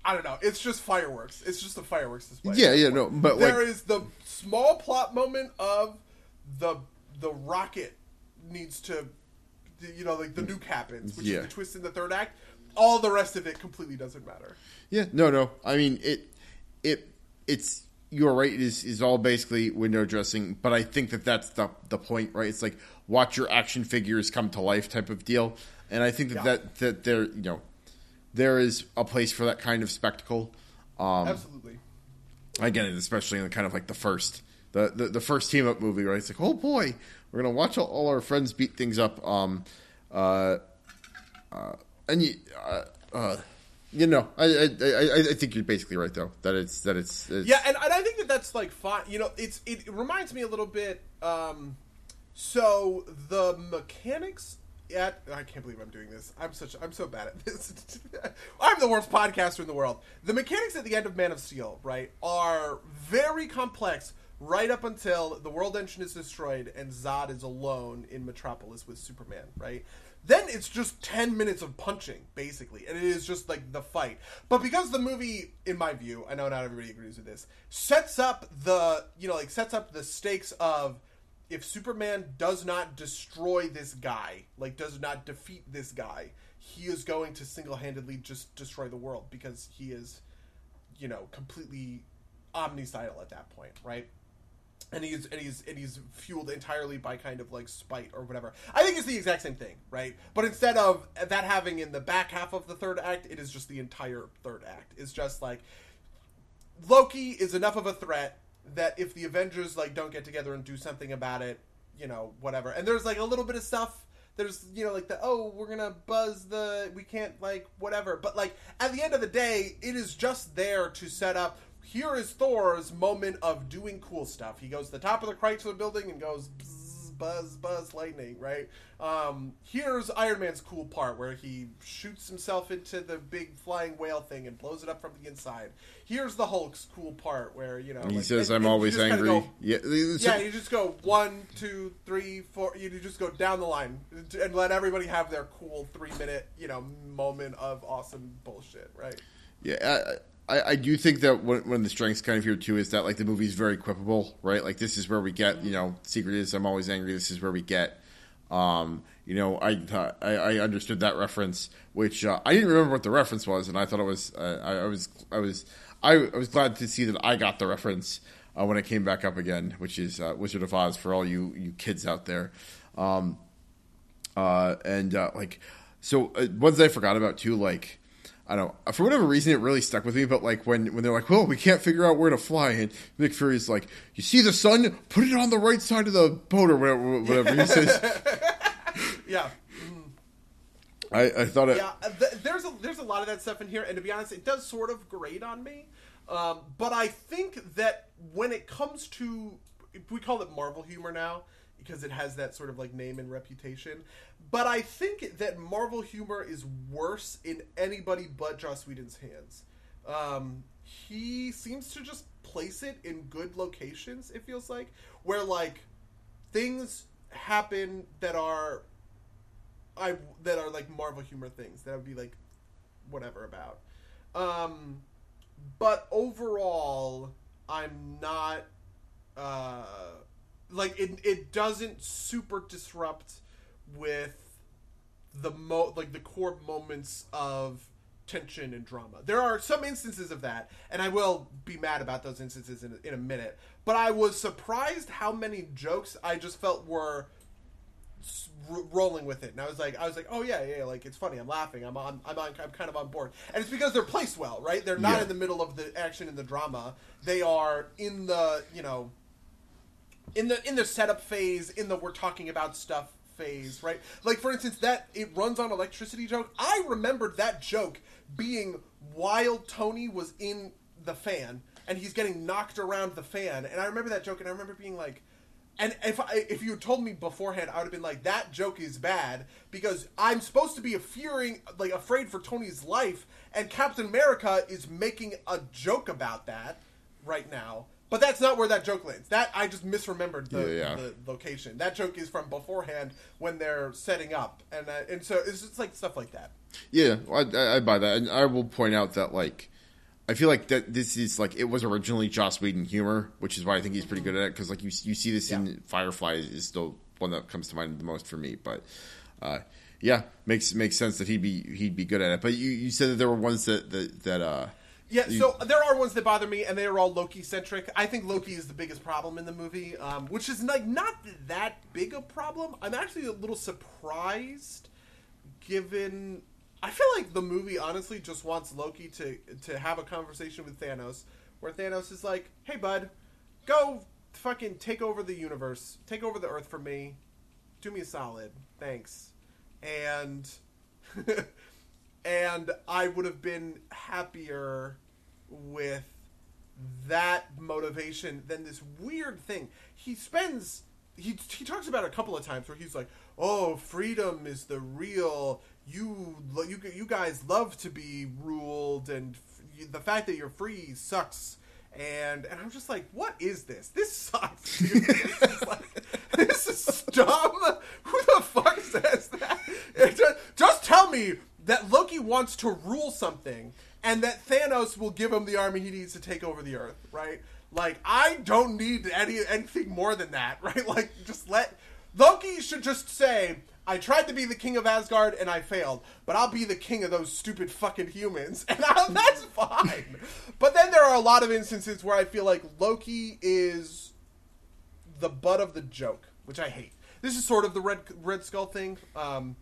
I don't know. It's just fireworks. It's just a fireworks display. Yeah, yeah, no, but there like, is the small plot moment of the the rocket needs to, you know, like the nuke happens, which Yeah. is the twist in the third act. All the rest of it completely doesn't matter. Yeah, no, no. I mean, it, it, it's you're right. It is is all basically window dressing, but I think that that's the the point, right? It's like watch your action figures come to life type of deal, and I think that Yeah. that that there, you know, there is a place for that kind of spectacle. Um, Absolutely. again, especially in the kind of like the first the, the, the first team up movie, right? It's like, oh boy, we're gonna watch all, all our friends beat things up. Um, uh, uh, and you, uh, uh, you know, I, I I I think you're basically right though that it's that it's, it's Yeah, and, and I think that that's like fine. You know, it's it, reminds me a little bit. Um, so the mechanics at I can't believe I'm doing this. I'm such I'm so bad at this. (laughs) I'm the worst podcaster in the world. The mechanics at the end of Man of Steel, right, are very complex. Right up until the world engine is destroyed and Zod is alone in Metropolis with Superman, right? Then it's just 10 minutes of punching, basically. And it is just like the fight. But because the movie, in my view, I know not everybody agrees with this, sets up the, you know, like sets up the stakes of if Superman does not destroy this guy, like does not defeat this guy, he is going to single handedly just destroy the world because he is, you know, completely omnicidal at that point, right? And he's and he's and he's fueled entirely by kind of like spite or whatever. I think it's the exact same thing, right? But instead of that having in the back half of the third act, it is just the entire third act. It's just like Loki is enough of a threat that if the Avengers like don't get together and do something about it, you know, whatever. And there's like a little bit of stuff there's you know like the oh we're gonna buzz the we can't like whatever but like at the end of the day it is just there to set up here is thor's moment of doing cool stuff he goes to the top of the chrysler building and goes bzz, buzz buzz lightning right um here's iron man's cool part where he shoots himself into the big flying whale thing and blows it up from the inside here's the hulk's cool part where you know he like, says and- I'm and always angry. go, yeah, yeah, you just go one, two, three, four. You just go down the line and let everybody have their cool three minute, you know, moment of awesome bullshit, right? Yeah, I, I, I do think that one, of the strengths kind of here too is that like the movie's very quippable, right? Like this is where we get, you know, secret is I'm always angry. This is where we get, Um, you know, I, I I understood that reference, which uh, I didn't remember what the reference was, and I thought it was uh, I, I was I was I, was glad to see that I got the reference uh, when it came back up again, which is uh, Wizard of Oz for all you you kids out there. Um, uh, and uh, like, so uh, ones I forgot about too, like. I don't know. For whatever reason, it really stuck with me. But like when, when they're like, "Well, we can't figure out where to fly," and Nick Fury's like, "You see the sun? Put it on the right side of the boat, or whatever." Whatever he says. (laughs) yeah. I, I thought it. Yeah, uh, th- there's a there's a lot of that stuff in here, and to be honest, it does sort of grate on me. Um, but I think that when it comes to, we call it Marvel humor now because it has that sort of like name and reputation. But I think that Marvel humor is worse in anybody but Joss Whedon's hands. Um, he seems to just place it in good locations. It feels like where like things happen that are I that are like Marvel humor things that I would be like whatever about. Um, but overall, I'm not uh, like it. It doesn't super disrupt with the mo like the core moments of tension and drama. There are some instances of that, and I will be mad about those instances in a, in a minute. But I was surprised how many jokes I just felt were r- rolling with it, and I was like, I was like, oh yeah, yeah, like it's funny. I'm laughing. I'm on. I'm on. I'm kind of on board, and it's because they're placed well, right? They're not Yeah. in the middle of the action and the drama. They are in the you know in the in the setup phase, in the we're talking about stuff phase, right? Like for instance, that it runs on electricity joke. I remembered that joke being while Tony was in the fan and he's getting knocked around the fan, and I remember that joke, and I remember being like. And if I, if you had told me beforehand, I would have been like, "That joke is bad," because I'm supposed to be fearing, like, afraid for Tony's life, and Captain America is making a joke about that right now. But that's not where that joke lands. That I just misremembered the, Yeah, yeah. the location. That joke is from beforehand when they're setting up, and uh, and so it's just like stuff like that. Yeah, I, I, buy that, and I will point out that like I feel like that this is like it was originally Joss Whedon humor, which is why I think he's pretty good at it because like you you see this in Firefly is still one that comes to mind the most for me, but uh, yeah, makes makes sense that he'd be he'd be good at it. But you, you said that there were ones that that, that uh Yeah, You- so there are ones that bother me, and they are all Loki centric. I think Loki is the biggest problem in the movie, um, which is like not that big a problem. I'm actually a little surprised, given I feel like the movie honestly just wants Loki to to have a conversation with Thanos, where Thanos is like, "Hey, bud, go fucking take over the universe, take over the Earth for me, do me a solid, thanks," and. (laughs) and I would have been happier with that motivation than this weird thing. He spends he he talks about a couple of times where he's like, "Oh, freedom is the real you you you guys love to be ruled and f- the fact that you're free sucks." And and I'm just like, "What is this? This sucks, dude. (laughs) this, is like, this is dumb. (laughs) Who the fuck says that? (laughs) Just, just tell me that Loki wants to rule something and that Thanos will give him the army he needs to take over the earth, right? Like I don't need any anything more than that, (laughs) right? Like just let Loki should just say, I tried to be the king of Asgard and I failed, but I'll be the king of those stupid fucking humans, (laughs) and i that's fine. But then there are a lot of instances where I feel like Loki is the butt of the joke, which I hate. This is sort of the Red Red Skull thing. Um,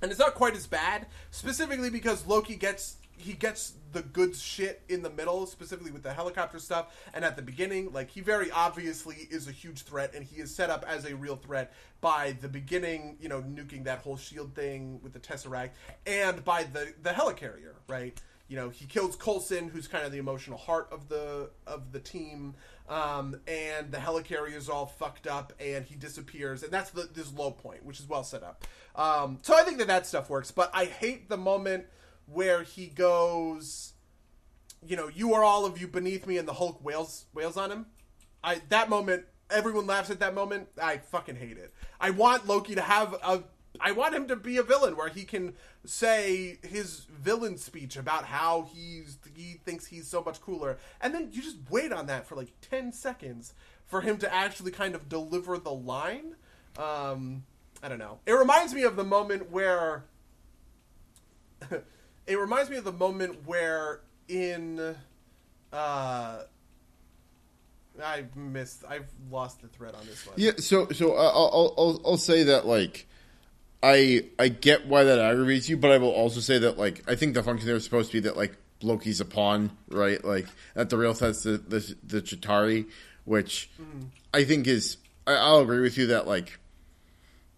and it's not quite as bad specifically because loki gets he gets the good shit in the middle specifically with the helicopter stuff. And at the beginning like he very obviously is a huge threat and he is set up as a real threat by the beginning you know nuking that whole shield thing with the tesseract and by the the helicarrier right? You know he kills Coulson, who's kind of the emotional heart of the of the team, um, and the helicarrier is all fucked up, and he disappears, and that's the, this low point, which is well set up. Um, so I think that that stuff works, but I hate the moment where he goes, you know, you are all of you beneath me, and the Hulk wails wails on him. I that moment, everyone laughs at that moment. I fucking hate it. I want Loki to have a. I want him to be a villain where he can say his villain speech about how he's he thinks he's so much cooler, and then you just wait on that for like ten seconds for him to actually kind of deliver the line. Um, I don't know. It reminds me of the moment where. (laughs) it reminds me of the moment where in. Uh, I missed. I've lost the thread on this one. Yeah, so so uh, I'll, I'll I'll say that like I I get why that aggravates you, but I will also say that like I think the function there is supposed to be that like Loki's a pawn, right? Like at the real sense, the the, the Chitauri, which mm-hmm. I think is I, I'll agree with you that like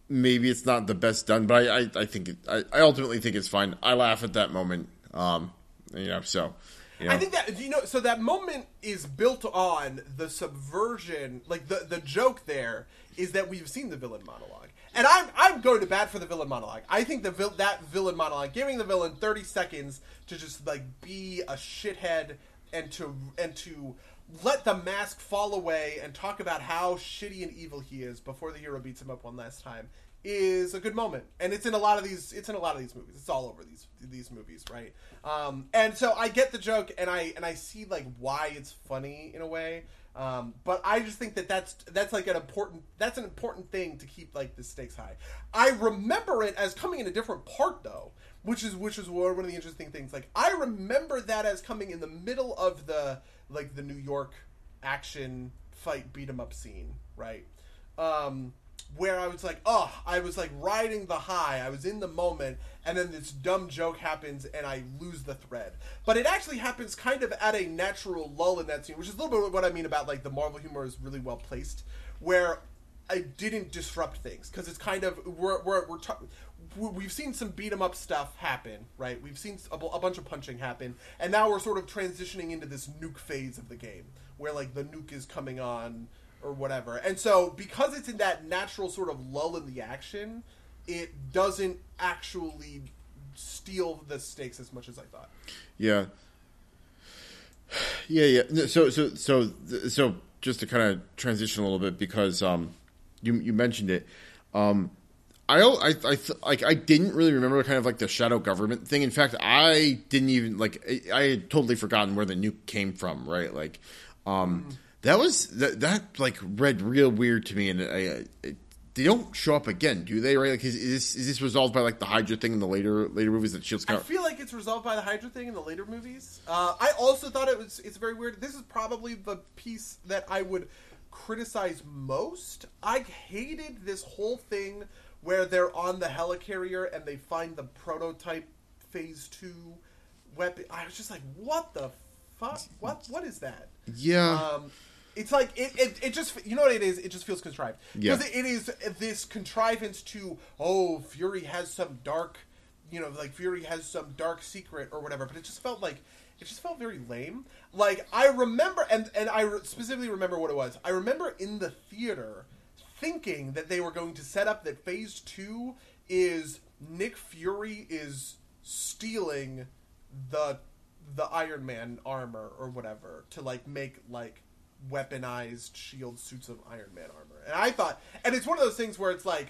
maybe it's not the best done, but I I, I think it, I, I ultimately think it's fine. I laugh at that moment, um, you know, so. You know? I think that you know, so that moment is built on the subversion. Like the the joke there is that we've seen the villain monologue, and I'm I'm going to bat for the villain monologue. I think the that villain monologue, giving the villain 30 seconds to just like be a shithead and to and to let the mask fall away and talk about how shitty and evil he is before the hero beats him up one last time is a good moment. And it's in a lot of these it's in a lot of these movies. It's all over these these movies right? Um, and so i get the joke and i and i see like why it's funny in a way. Um, but i just think that that's that's like an important that's an important thing to keep like the stakes high. I remember it as coming in a different part though which is which is one of the interesting things. Like i remember that as coming in the middle of the like the new york action fight beat 'em up scene right um where I was like, oh, I was like riding the high. I was in the moment, and then this dumb joke happens, and I lose the thread. But it actually happens kind of at a natural lull in that scene, which is a little bit what I mean about like the Marvel humor is really well placed, where I didn't disrupt things because it's kind of we're we're, we're we've seen some beat 'em up stuff happen, right? We've seen a, bunch of punching happen, and now we're sort of transitioning into this nuke phase of the game, where like the nuke is coming on or whatever. And so because it's in that natural sort of lull in the action, it doesn't actually steal the stakes as much as I thought. Yeah. (sighs) Yeah, yeah. So, so, so, so, just to kind of transition a little bit because um, you you mentioned it. Um, I I I like I didn't really remember kind of like the shadow government thing. In fact, I didn't even like I, I had totally forgotten where the nuke came from. Right, like um, mm that was that, that like read real weird to me, and I, I, they don't show up again, do they? Right? Like, is, is, this is this resolved by like the Hydra thing in the later later movies that Shields? I feel like it's resolved by the Hydra thing in the later movies. Uh, I also thought it was it's very weird. This is probably the piece that I would criticize most. I hated this whole thing where they're on the helicarrier and they find the prototype Phase Two weapon. I was just like, what the fuck? What what is that? Yeah. Um, it's like it, it, it just you know what it is. It just feels contrived because yeah. it is this contrivance to oh Fury has some dark, you know, like Fury has some dark secret or whatever. But it just felt like it just felt very lame. Like I remember, and and I specifically remember what it was. I remember in the theater thinking that they were going to set up that Phase Two is Nick Fury is stealing the the Iron Man armor or whatever to like make like weaponized shield suits of Iron Man armor. And I thought, and it's one of those things where it's like,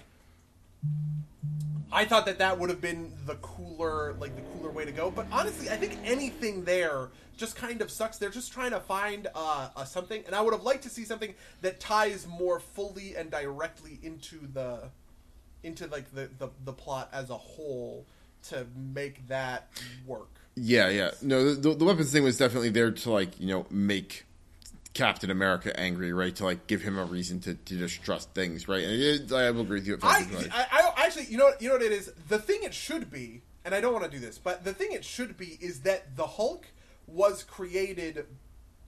I thought that that would have been the cooler, like the cooler way to go. But honestly, I think anything there just kind of sucks. They're just trying to find uh, a something, and I would have liked to see something that ties more fully and directly into the, into like the the, the plot as a whole to make that work. Yeah, yeah. No, the, the weapons thing was definitely there to like you know make Captain America angry, right? To like give him a reason to, to distrust things, right? And I will agree with you. I, I, I, actually, you know, you know what it is. The thing it should be, and I don't want to do this, but the thing it should be is that the Hulk was created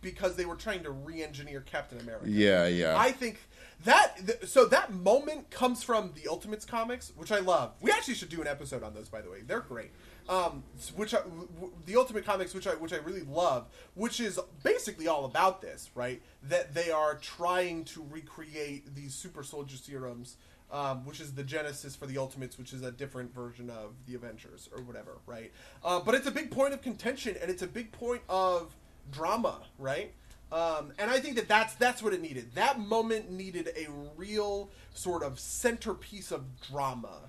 because they were trying to re-engineer Captain America. Yeah, yeah. I think that so that moment comes from the Ultimates comics, which I love. We actually should do an episode on those, by the way. They're great um, which I, w- the Ultimate Comics, which I which I really love, which is basically all about this, right? That they are trying to recreate these super soldier serums, um, which is the genesis for the Ultimates, which is a different version of the Avengers or whatever, right? Uh, but it's a big point of contention and it's a big point of drama, right? Um, and I think that that's that's what it needed. That moment needed a real sort of centerpiece of drama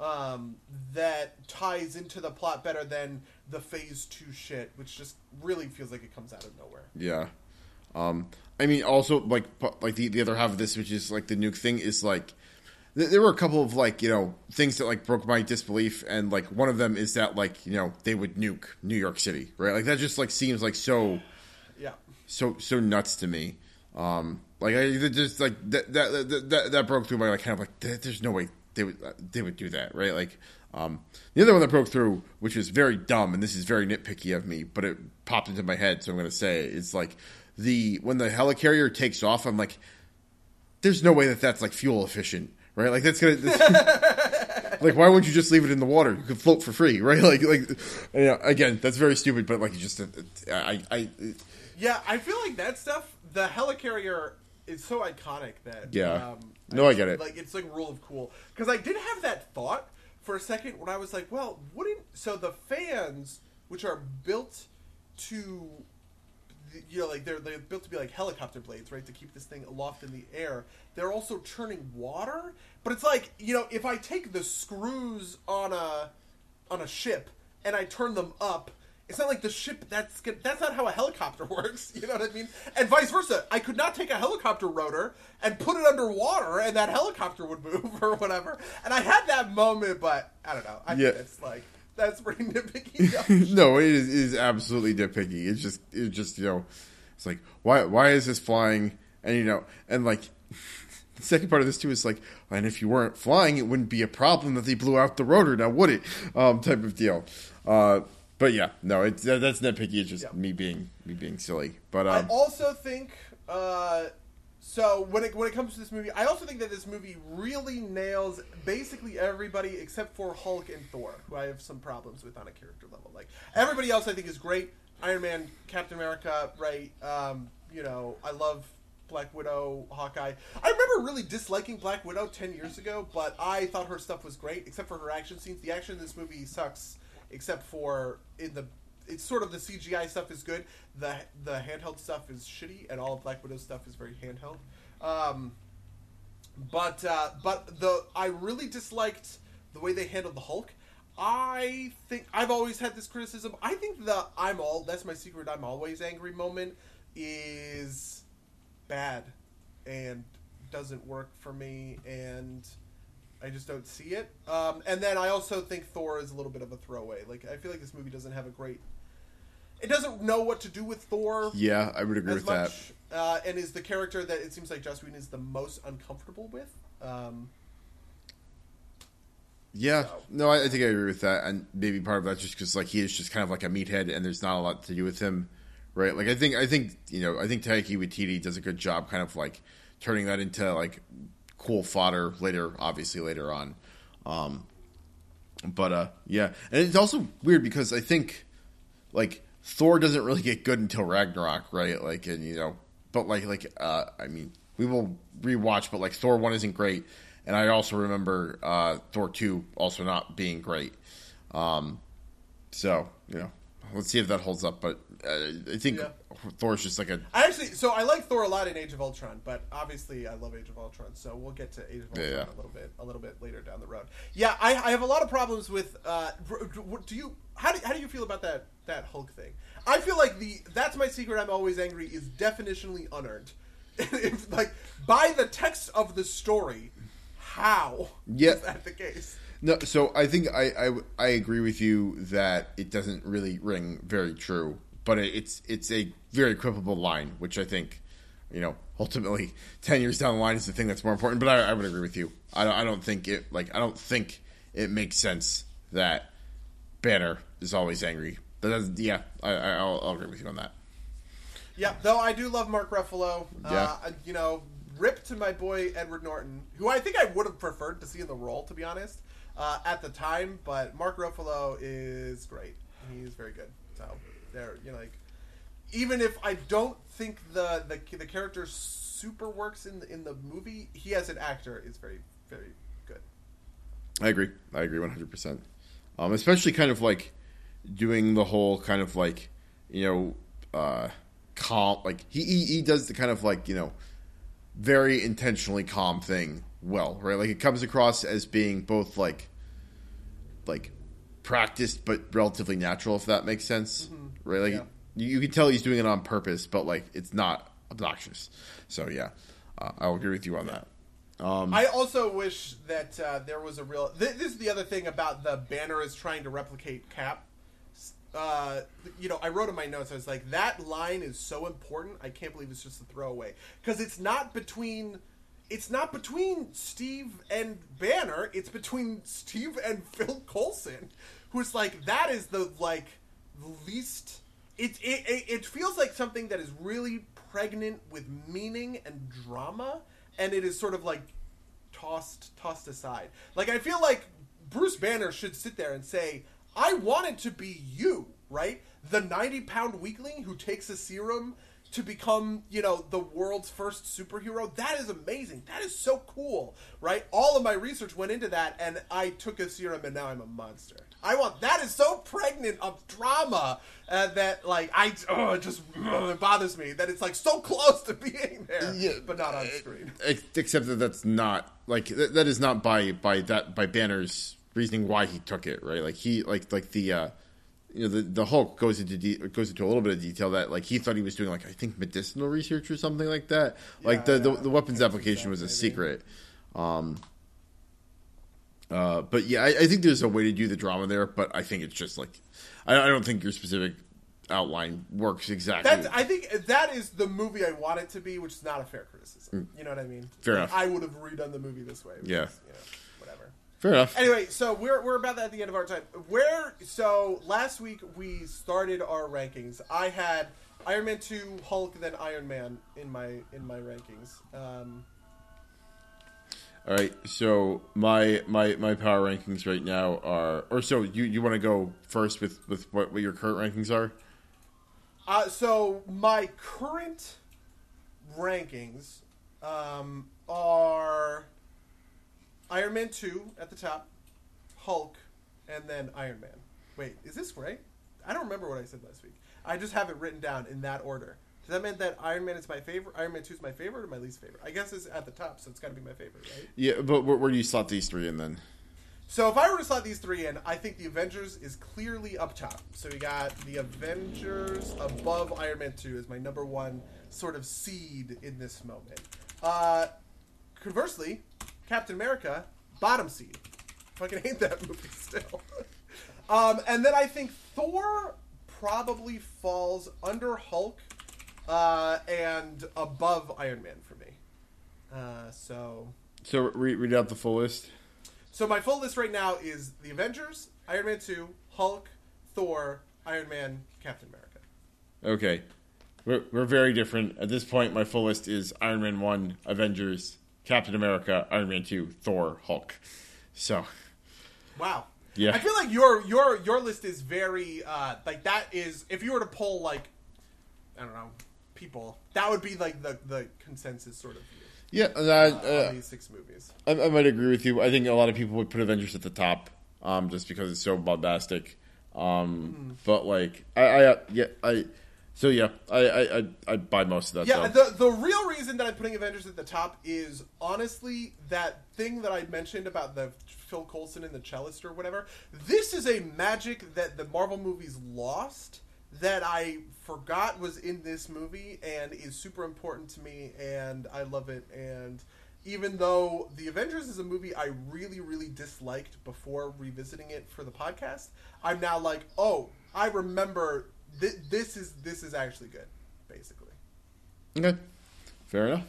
um, that ties into the plot better than the phase two shit, which just really feels like it comes out of nowhere. Yeah. Um, I mean, also like like the, the other half of this, which is like the nuke thing, is like th- there were a couple of like you know things that like broke my disbelief, and like one of them is that like you know they would nuke New York City, right? Like that just like seems like so Yeah. so so nuts to me. Um, like I just like that that that, that, that broke through my like kind of like there's no way they would uh, they would do that, right? Like um, the other one that broke through, which was very dumb, and this is very nitpicky of me, but it popped into my head, so I'm going to say it, is like the when the helicarrier takes off, I'm like, there's no way that that's like fuel efficient, right? Like that's gonna. (laughs) like why wouldn't you just leave it in the water? You could float for free, right? (laughs) Like like you know, again, that's very stupid, but like you just I I Yeah, I feel like that stuff. The helicarrier is so iconic that Yeah. Um, No, I get it. Like it's like rule of cool because I did have that thought for a second when I was like, well, wouldn't so the fans which are built to you know like they're they're built to be like helicopter blades right to keep this thing aloft in the air they're also churning water but it's like you know if i take the screws on a on a ship and i turn them up it's not like the ship that's that's not how a helicopter (laughs) works you know what i mean and vice versa i could not take a helicopter rotor and put it underwater and that helicopter would (laughs) move or whatever and i had that moment but i don't know i Yeah. think it's like that's pretty (laughs) nitpicky no, it is, it is absolutely nitpicky. It's just, it's just, you know, it's like, why, why is this flying? And you know, and like, the second part of this too is like, and if you weren't flying, it wouldn't be a problem that they blew out the rotor, now would it? Um, type of deal. Uh, but yeah, no, it's that, that's nitpicky. It's just Yeah. me being me being silly. But I um, also think uh, so when it when it comes to this movie, I also think that this movie really nails basically everybody except for Hulk and Thor, who I have some problems with on a character level. Like everybody else, I think is great. Iron Man, Captain America, right? Um, you know, I love Black Widow, Hawkeye. I remember really disliking Black Widow ten years ago, but I thought her stuff was great, except for her action scenes. The action in this movie sucks, except for in the it's sort of the CGI stuff is good. The the handheld stuff is shitty, and all Black Widow stuff is very handheld. Um, but uh, but the I really disliked the way they handled the Hulk. I think I've always had this criticism. I think the I'm all that's my secret. I'm always angry moment is bad and doesn't work for me, and I just don't see it. Um, and then I also think Thor is a little bit of a throwaway. Like I feel like this movie doesn't have a great. It doesn't know what to do with Thor yeah, I would agree with that. uh, and is the character that it seems like Joss Whedon is the most uncomfortable with. Um, Yeah, So- no, I, I think I agree with that, and maybe part of that just because like he is just kind of like a meathead, and there's not a lot to do with him, right? Like I think I think you know I think Taika Waititi does a good job, kind of like turning that into like cool fodder later, obviously later on. Um, but uh, yeah, and it's also weird because I think like Thor doesn't really get good until Ragnarok, right? Like, and you know, but like, like, uh, I mean, we will rewatch, but like Thor one isn't great, and I also remember uh, Thor two also not being great. Um, so you know, let's see if that holds up. But uh, I think Yeah. Thor's just like a I actually, so I like Thor a lot in Age of Ultron, but obviously I love Age of Ultron, so we'll get to Age of Ultron Yeah, yeah. a little bit, a little bit later down the road. Yeah, I, I have a lot of problems with. Uh, do you how do how do you feel about that that Hulk thing? I feel like the that's my secret. I'm always angry is definitionally unearned. (laughs) if, like by the text of the story, how Yeah. is that the case? No, so I think I, I I agree with you that it doesn't really ring very true, but it's it's a very quibble line, which I think, you know, ultimately (laughs) ten years down the line is the thing that's more important. But I, I would agree with you. I don't, I don't think it like I don't think it makes sense that Banner is always angry. But that's, yeah, I, I I'll, I'll agree with you on that. Yeah, though I do love Mark Ruffalo. Yeah. Uh, you know, rip to my boy Edward Norton, who I think I would have preferred to see in the role, to be honest, uh, at the time. But Mark Ruffalo is great. He's very good. So there, you know, like even if I don't think the the the character super works in the, in the movie, he as an actor is very very good. I agree. I agree one hundred percent. Um, especially kind of like doing the whole kind of like you know uh, calm. Like he, he he does the kind of like you know very intentionally calm thing well, right? Like it comes across as being both like like practiced but relatively natural, if that makes sense, right? Like Yeah. you, you can tell he's doing it on purpose, but like it's not obnoxious. So yeah, uh, I'll agree with you on that. Um, I also wish that uh, there was a real. Th- this is the other thing about the banner is trying to replicate Cap. Uh, you know, I wrote in my notes. I was like, that line is so important. I can't believe it's just a throwaway because it's not between. It's not between Steve and Banner. It's between Steve and (laughs) Phil Coulson, who's like that is the like least. It it it, feels like something that is really pregnant with meaning and drama, and it is sort of like tossed tossed aside. Like I feel like Bruce Banner should sit there and say, "I wanted to be you, right? The 90 pound weakling who takes a serum to become, you know, the world's first superhero. That is amazing. That is so cool, right? All of my research went into that, and I took a serum, and now I'm a monster. I want that is so pregnant of drama uh, that like I oh it just ugh, it bothers me that it's like so close to being there, Yeah, but not on screen. except that that's not like that, that is not by by that by Banner's reasoning why he took it, right? Like he like like the uh you know the the Hulk goes into de- goes into a little bit of detail that like he thought he was doing like I think medicinal research or something like that. Like Yeah, the, yeah. the the weapons application was a exactly, secret. Um uh, but yeah, I, I think there's a way to do the drama there, but I think it's just like I, I don't think your specific outline works exactly. That's, I think that is the movie I want it to be, which is not a fair criticism. You know what I mean? Mm. Fair Like, enough. I would have redone the movie this way. Yeah. is, you know, whatever. Fair enough. Anyway, so we're we're about at the end of our time. Where so last week we started our rankings. I had Iron Man two, Hulk, then Iron Man in my in my rankings. Um, All right, so my my my power rankings right now are, or so you you want to go first with with what, what your current rankings are? Uh, so my current rankings um, are Iron Man two at the top, Hulk, and then Iron Man. Wait, is this right? I don't remember what I said last week. I just have it written down in that order. Does that mean that Iron Man is my favorite? Iron Man two is my favorite or my least favorite? I guess it's at the top, so it's got to be my favorite, right? Yeah, but where, where do you slot these three in then? So if I were to slot these three in, I think the Avengers is clearly up top. So we got the Avengers above Iron Man 2 as my number one sort of seed in this moment. Uh, conversely, Captain America, bottom seed. Fucking hate that movie still. (laughs) um, and then I think Thor probably falls under Hulk uh, and above Iron Man for me. Uh, so So read, read out the full list. so my full list right now is the Avengers, Iron Man 2, Hulk, Thor, Iron Man, Captain America. Okay, we're we're very different at this point. My full list is Iron Man one, Avengers, Captain America, Iron Man two, Thor, Hulk. So Wow. Yeah. I feel like your your your list is very uh like that is if you were to pull like I don't know, people, that would be like the the consensus sort of view yeah, uh, uh, these six movies. I, I might agree with you. I think a lot of people would put Avengers at the top, um, just because it's so bombastic. Um, but like, I, I, uh, yeah, I, so yeah, I, I, I, I buy most of that. Yeah, though. the the real reason that I'm putting Avengers at the top is honestly that thing that I mentioned about the Phil Coulson and the cellist or whatever. This is a magic that the Marvel movies lost that I forgot was in this movie and is super important to me and I love it and even though The Avengers is a movie I really really disliked before revisiting it for the podcast, I'm now like, "Oh, I remember th- this is this is actually good." Basically. okay, fair enough,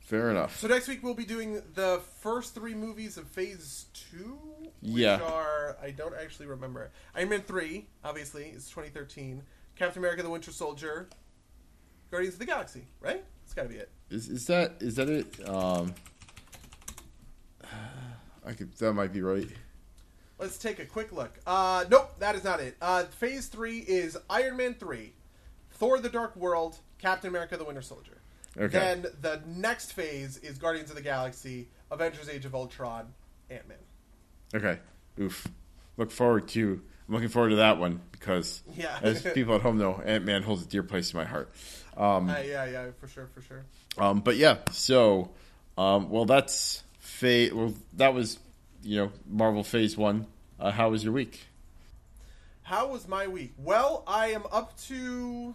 fair enough. So next week we'll be doing the first three movies of Phase Two, which Yeah. are I don't actually remember. Iron Man three, obviously, is 2013. Captain America: The Winter Soldier, Guardians of the Galaxy, right? It's got to be it. Is, is that is that it? Um, I could that might be right. Let's take a quick look. Uh, nope, that is not it. Uh, phase three is Iron Man three, Thor: The Dark World, Captain America: The Winter Soldier. Okay. Then the next phase is Guardians of the Galaxy, Avengers: Age of Ultron, Ant Man. Okay, oof. Look forward to. I'm looking forward to that one because, Yeah. as (laughs) people at home know, Ant Man holds a dear place in my heart. Um, Uh, yeah, yeah, for sure, for sure. Um, but yeah, so um, well, that's fa- Well, that was you know Marvel Phase One. Uh, how was your week? How was my week? Well, I am up to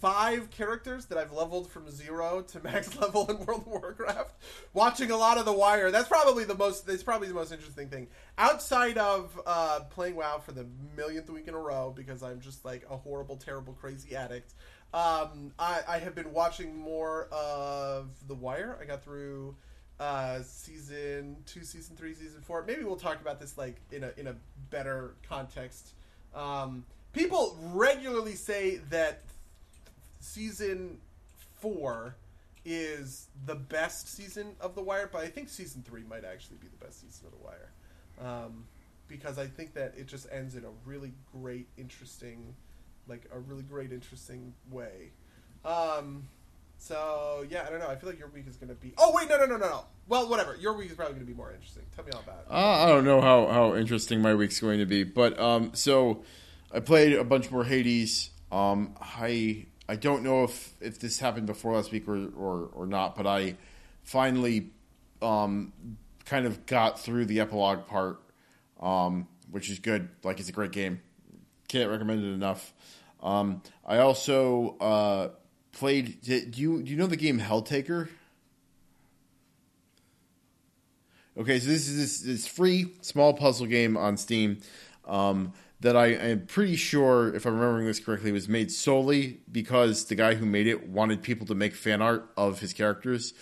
five characters that I've leveled from zero to (laughs) max level in World of Warcraft. Watching a lot of The Wire, that's probably the most. That's probably the most interesting thing outside of uh, playing WoW for the millionth week in a row because I'm just like a horrible, terrible, crazy addict. Um, I, I have been watching more of The Wire. I got through uh, season two, season three, season four. Maybe we'll talk about this like in a in a better context. Um, people regularly say that season four is the best season of The Wire, but I think season three might actually be the best season of The Wire. Um, because I think that it just ends in a really great, interesting, like a really great, interesting way. Um, so yeah, I don't know. I feel like your week is going to be. Oh wait, no, no, no, no, no. Well, whatever. Your week is probably going to be more interesting. Tell me all about it. Uh, I don't know how, how interesting my week's going to be, but um, so I played a bunch more Hades. Um, I I don't know if, if this happened before last week or, or, or not, but I finally um, kind of got through the epilogue part, um, which is good. Like it's a great game. Can't recommend it enough. Um, I also uh, played. Do you do you know the game Helltaker? Okay, so this is this, this free small puzzle game on Steam um, that I am pretty sure, if I'm remembering this correctly, was made solely because the guy who made it wanted people to make fan art of his characters.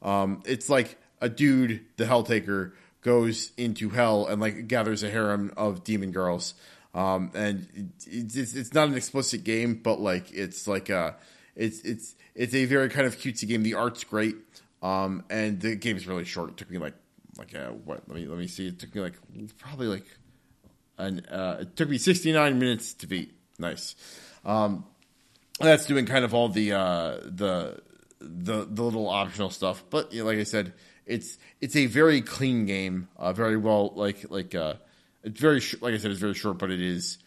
Um, it's like a dude, the Helltaker, goes into hell and like gathers a harem of demon girls. Um, and it's, it's not an explicit game, but like it's like a it's it's it's a very kind of cutesy game. The art's great, um, and the game is really short. It took me like like a, what? Let me let me see. It took me like probably like an uh, it took me sixty nine minutes to beat. Nice. Um, that's doing kind of all the uh, the the the little optional stuff, but you know, like I said, it's it's a very clean game. Uh, very well like like uh, it's very sh- like I said, it's very short, but it is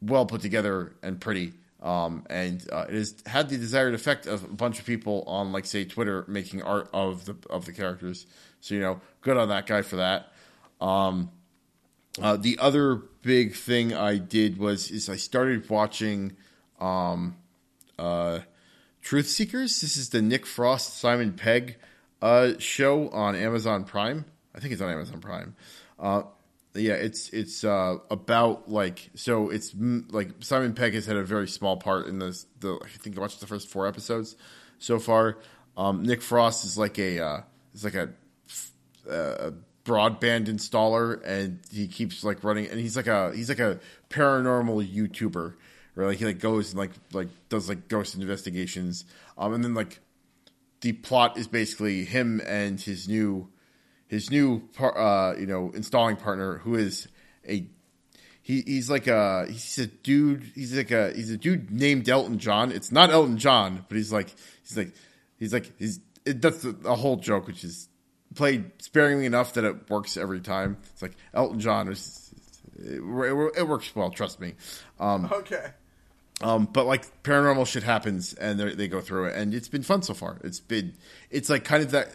well put together and pretty. Um, and uh, it has had the desired effect of a bunch of people on, like, say, Twitter making art of the of the characters. So you know, good on that guy for that. Um, uh, the other big thing I did was is I started watching um, uh, Truth Seekers. This is the Nick Frost Simon Pegg uh, show on Amazon Prime. I think it's on Amazon Prime. Uh, yeah, it's it's uh, about like so it's like Simon Pegg has had a very small part in this. The I think I watched the first four episodes so far. Um, Nick Frost is like a uh, is like a, a broadband installer, and he keeps like running, and he's like a he's like a paranormal YouTuber, where like he like goes and like like does like ghost investigations, um, and then like the plot is basically him and his new his new par- uh, you know installing partner who is a he, he's like a he's a dude he's like a he's a dude named Elton John. It's not Elton John, but he's like he's like he's like he's it, that's a, a whole joke, which is played sparingly enough that it works every time. It's like Elton John is it, it works well, trust me. Um, okay. Um, but like paranormal shit happens and they go through it, and it's been fun so far. It's been it's like kind of that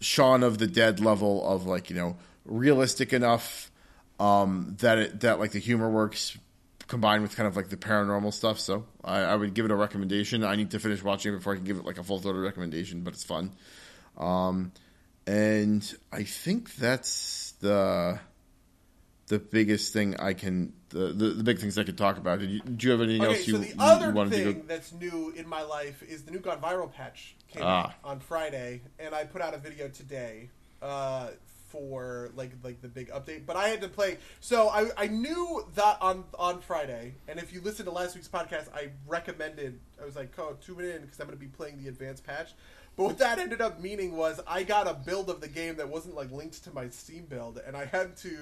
Shaun of the Dead level of like you know realistic enough um, that it that like the humor works combined with kind of like the paranormal stuff. So I, I would give it a recommendation. I need to finish watching it before I can give it like a full throated recommendation, but it's fun. Um, and I think that's the the biggest thing I can the, the, the big things I could talk about. Did you, did you have anything Okay, else you, so the you- other you wanted thing to go? that's new in my life is the new Gone Viral patch came Ah. out on Friday, and I put out a video today uh, for like like the big update. But I had to play, so I, I knew that on on Friday, and if you listen to last week's podcast, I recommended I was like, oh, tune in because I'm going to be playing the advanced patch. But what that ended up meaning was I got a build of the game that wasn't like linked to my Steam build, and I had to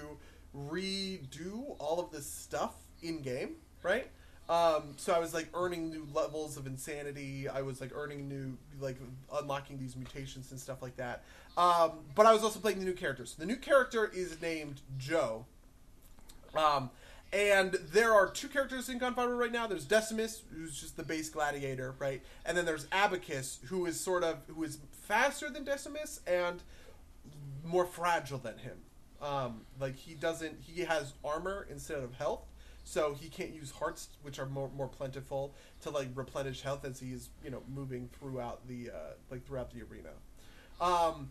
redo all of this stuff in game, right? Um, so I was like earning new levels of insanity. I was like earning new, like unlocking these mutations and stuff like that. Um, but I was also playing the new characters. The new character is named Joe. Um, and there are two characters in Viral right now. There's Decimus, who's just the base gladiator, right? And then there's Abacus, who is sort of who is faster than Decimus and more fragile than him. Um, like he doesn't, he has armor instead of health, so he can't use hearts, which are more more plentiful, to like replenish health as he's you know moving throughout the uh, like throughout the arena. Um,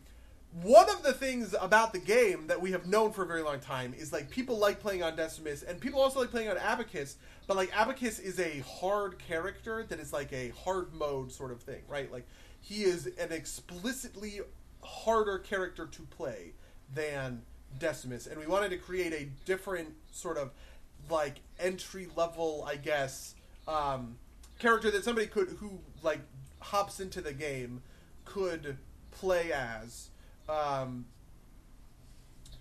one of the things about the game that we have known for a very long time is like people like playing on Decimus and people also like playing on Abacus, but like Abacus is a hard character that is like a hard mode sort of thing, right? Like he is an explicitly harder character to play than Decimus, and we wanted to create a different sort of like entry level, I guess, um, character that somebody could who like hops into the game could play as um,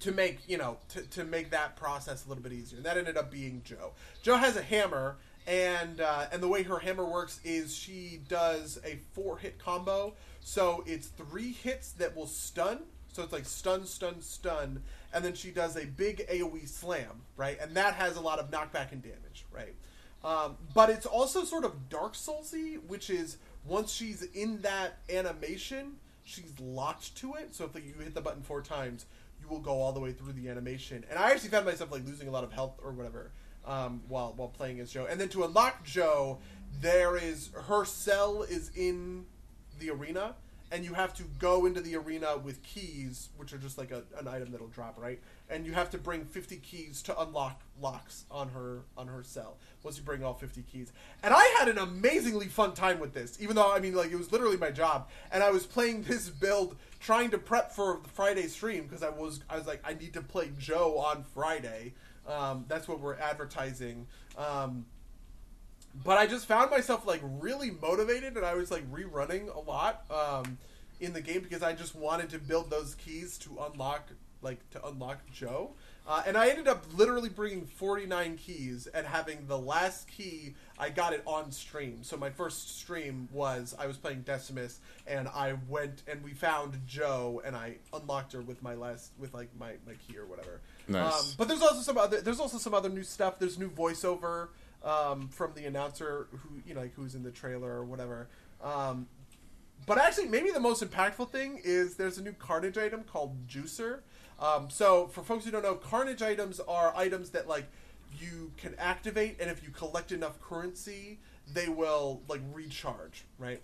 to make you know to, to make that process a little bit easier. And that ended up being Joe. Joe has a hammer, and uh, and the way her hammer works is she does a four hit combo. So it's three hits that will stun. So it's like stun, stun, stun, and then she does a big AOE slam, right? And that has a lot of knockback and damage, right? Um, but it's also sort of Dark Soulsy, which is once she's in that animation, she's locked to it. So if like, you hit the button four times, you will go all the way through the animation. And I actually found myself like losing a lot of health or whatever um, while while playing as Joe. And then to unlock Joe, there is her cell is in the arena, and you have to go into the arena with keys, which are just like a, an item that'll drop, right? And you have to bring 50 keys to unlock locks on her on her cell. Once you bring all 50 keys, and I had an amazingly fun time with this, even though I mean, like it was literally my job, and I was playing this build trying to prep for the Friday stream because I was I was like I need to play Joe on Friday. Um, that's what we're advertising. Um, but I just found myself like really motivated, and I was like rerunning a lot um, in the game because I just wanted to build those keys to unlock like to unlock Joe. Uh, and I ended up literally bringing 49 keys and having the last key, I got it on stream. So my first stream was I was playing Decimus and I went and we found Joe and I unlocked her with my last, with like my, my key or whatever. Nice. Um, but there's also some other, there's also some other new stuff. There's new voiceover um, from the announcer who, you know, like who's in the trailer or whatever. Um, but actually, maybe the most impactful thing is there's a new Carnage item called Juicer. Um, so, for folks who don't know, Carnage items are items that like you can activate, and if you collect enough currency, they will like recharge, right?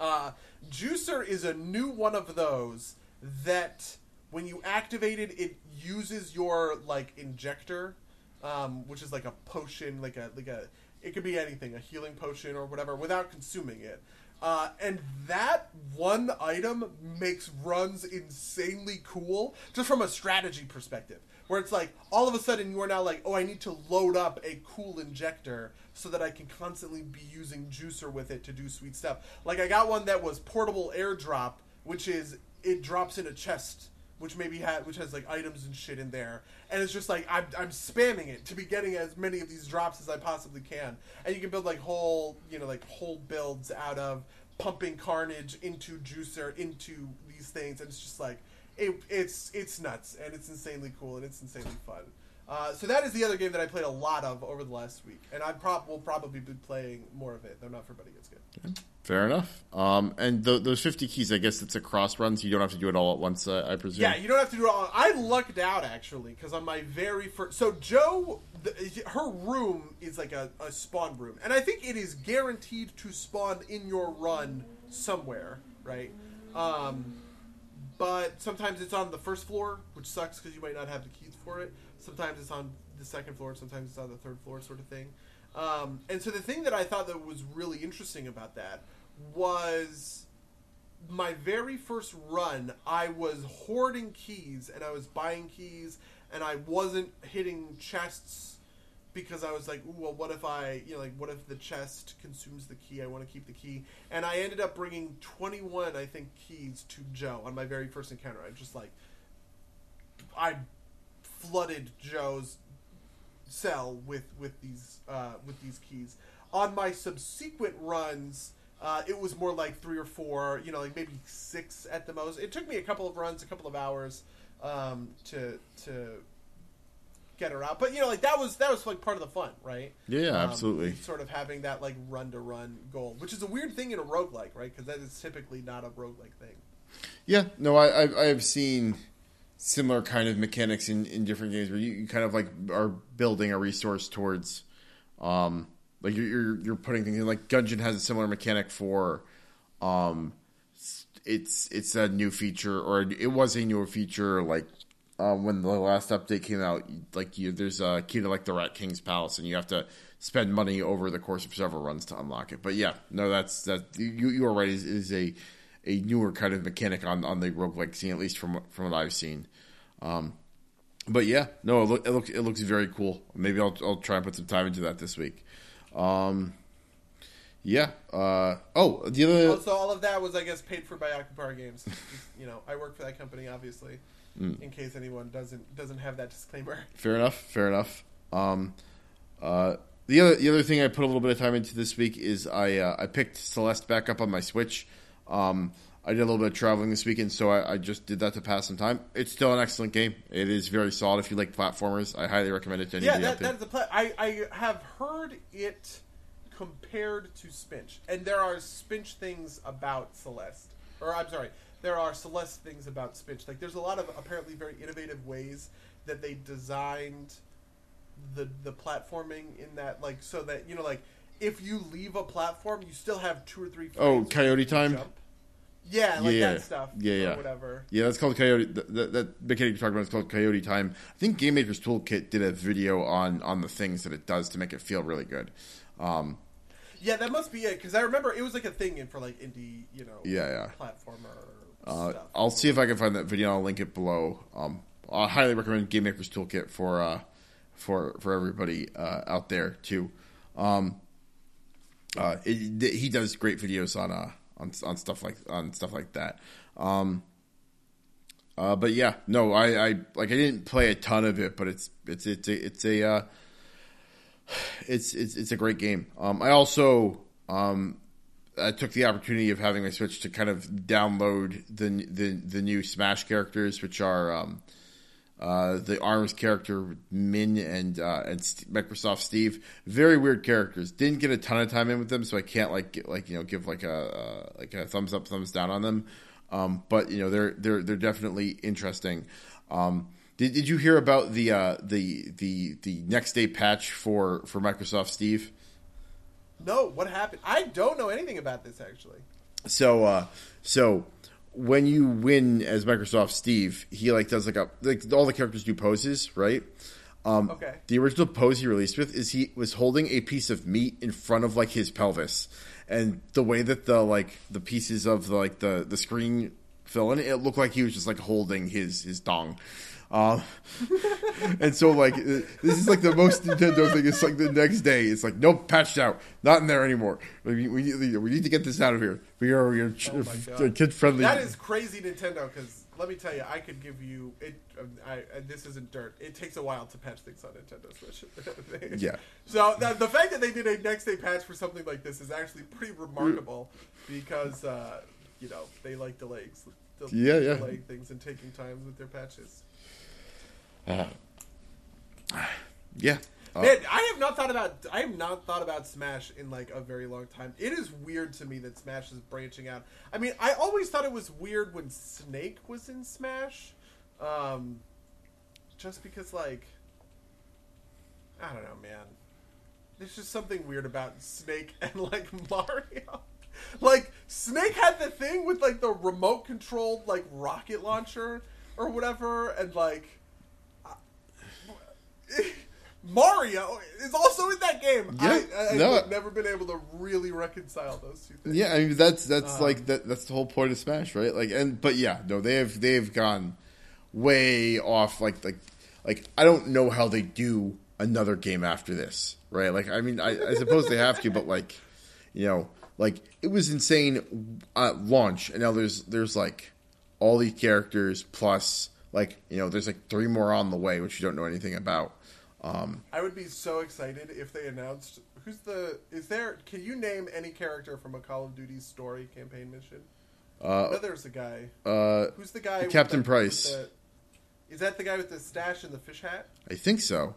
Uh, Juicer is a new one of those that when you activate it, it uses your like injector, um, which is like a potion, like a like a it could be anything, a healing potion or whatever, without consuming it. Uh, and that one item makes runs insanely cool, just from a strategy perspective. Where it's like, all of a sudden, you are now like, oh, I need to load up a cool injector so that I can constantly be using Juicer with it to do sweet stuff. Like, I got one that was portable airdrop, which is, it drops in a chest which maybe had which has like items and shit in there and it's just like I'm, I'm spamming it to be getting as many of these drops as i possibly can. And you can build like whole you know like whole builds out of pumping carnage into juicer into these things. And it's just like it, it's it's nuts. And it's insanely cool. And it's insanely fun uh, so that is the other game that I played a lot of over the last week, and I prob- will probably be playing more of it. Though not for Buddy Gets Good. Fair enough. Um, and th- those 50 keys, I guess it's a cross run, so You don't have to do it all at once, uh, I presume. Yeah, you don't have to do it all. I lucked out actually because on my very first, so Joe, the, her room is like a, a spawn room, and I think it is guaranteed to spawn in your run somewhere, right? Um, but sometimes it's on the first floor, which sucks because you might not have the keys for it. Sometimes it's on the second floor, sometimes it's on the third floor, sort of thing. Um, and so the thing that I thought that was really interesting about that was my very first run. I was hoarding keys and I was buying keys, and I wasn't hitting chests because I was like, Ooh, well, what if I, you know, like, what if the chest consumes the key? I want to keep the key, and I ended up bringing twenty-one, I think, keys to Joe on my very first encounter. I just like, I flooded Joe's cell with with these uh, with these keys. On my subsequent runs, uh, it was more like three or four, you know, like maybe six at the most. It took me a couple of runs, a couple of hours um, to to get her out. But you know, like that was that was like part of the fun, right? Yeah, Um, absolutely. Sort of having that like run to run goal, which is a weird thing in a roguelike, right? Because that is typically not a roguelike thing. Yeah, no, I, I I have seen similar kind of mechanics in, in different games where you, you kind of like are building a resource towards um like you're you're, you're putting things in. Like Gungeon has a similar mechanic for um it's it's a new feature or it was a newer feature like um, when the last update came out like you there's a key to like the Rat King's palace and you have to spend money over the course of several runs to unlock it. But yeah no that's that you you are right. Is, is a a newer kind of mechanic on on the roguelike scene at least from from what I've seen um, but yeah, no, it, look, it looks it looks very cool. Maybe I'll I'll try and put some time into that this week. Um, yeah. Uh, oh, the other. Also, all of that was, I guess, paid for by Akupara Games. (laughs) you know, I work for that company, obviously. Mm. In case anyone doesn't doesn't have that disclaimer. (laughs) Fair enough. Fair enough. Um, uh, the other the other thing I put a little bit of time into this week is I uh, I picked Celeste back up on my Switch. Um, I did a little bit of traveling this weekend, so I, I, just did that to pass some time. It's still an excellent game. It is very solid if you like platformers. I highly recommend it to anybody. Yeah, that, that's the play. I, I have heard it compared to Spinch, and there are Spinch things about Celeste. Or I'm sorry, there are Celeste things about Spinch. Like there's a lot of apparently very innovative ways that they designed the the platforming in that like so that you know like if you leave a platform, you still have two or three. Oh, Coyote time. Jump. Yeah, like yeah, that stuff. Yeah, yeah. whatever. Yeah, that's called Coyote. That, that mechanic you're talking about is called Coyote Time. I think Game Maker's Toolkit did a video on on the things that it does to make it feel really good. Um, yeah, that must be it because I remember it was like a thing in for like indie, you know, yeah, yeah, platformer. Uh, I'll see if I can find that video. I'll link it below. Um, I highly recommend Game Maker's Toolkit for uh, for for everybody uh, out there too. Um, uh, it, he does great videos on uh, on on stuff like on stuff like that. Um, uh, but yeah, no, I, I like I didn't play a ton of it, but it's it's it's a, it's a uh, it's it's it's a great game. Um, I also um, I took the opportunity of having my Switch to kind of download the the the new Smash characters, which are um, uh, the Arms character Min and uh, and Microsoft Steve, very weird characters. Didn't get a ton of time in with them, so I can't like get, like you know give like a uh, like a thumbs up, thumbs down on them. Um, but you know they're they're they're definitely interesting. Um, did, did you hear about the uh, the the the next day patch for for Microsoft Steve? No, what happened? I don't know anything about this actually. So uh, so when you win as Microsoft Steve, he like does like a like all the characters do poses, right? Um, okay. The original pose he released with is he was holding a piece of meat in front of like his pelvis, and the way that the like the pieces of the, like the the screen fill in, it looked like he was just like holding his his dong. Um, and so like this is like the most Nintendo thing. It's like the next day. It's like nope, patched out, not in there anymore. We, we, we need to get this out of here. We are we are oh kid friendly. That is crazy, Nintendo. Because let me tell you, I could give you it. Um, I, this isn't dirt. It takes a while to patch things on Nintendo Switch. (laughs) yeah. So the, the, fact that they did a next day patch for something like this is actually pretty remarkable because uh, you know they like delays. Yeah, yeah. Delaying things and taking time with their patches. Uh, yeah. Uh, Man, I have not thought about I have not thought about Smash in like a very long time. It is weird to me that Smash is branching out. I mean, I always thought it was weird when Snake was in Smash, um, just because like I don't know, man. There's just something weird about Snake (laughs) and like Mario. like Snake had the thing with like the remote controlled like rocket launcher or whatever, and like (laughs) Mario is also in that game. Yeah, I, I, no, have never been able to really reconcile those two things. Yeah, I mean that's that's um, like that, that's the whole point of Smash, right? Like, and but yeah, no, they have they have gone way off. Like like like I don't know how they do another game after this, right? Like, I mean, I, I suppose they have to, but like, you know, like it was insane at launch, and now there's there's like all these characters plus like you know there's like three more on the way, which you don't know anything about. Um, I would be so excited if they announced who's the is there. Can you name any character from a Call of Duty story campaign mission? Uh, there's a guy. Uh, who's the guy? Captain the, Price. The, is that the guy with the stash and the fish hat? I think so.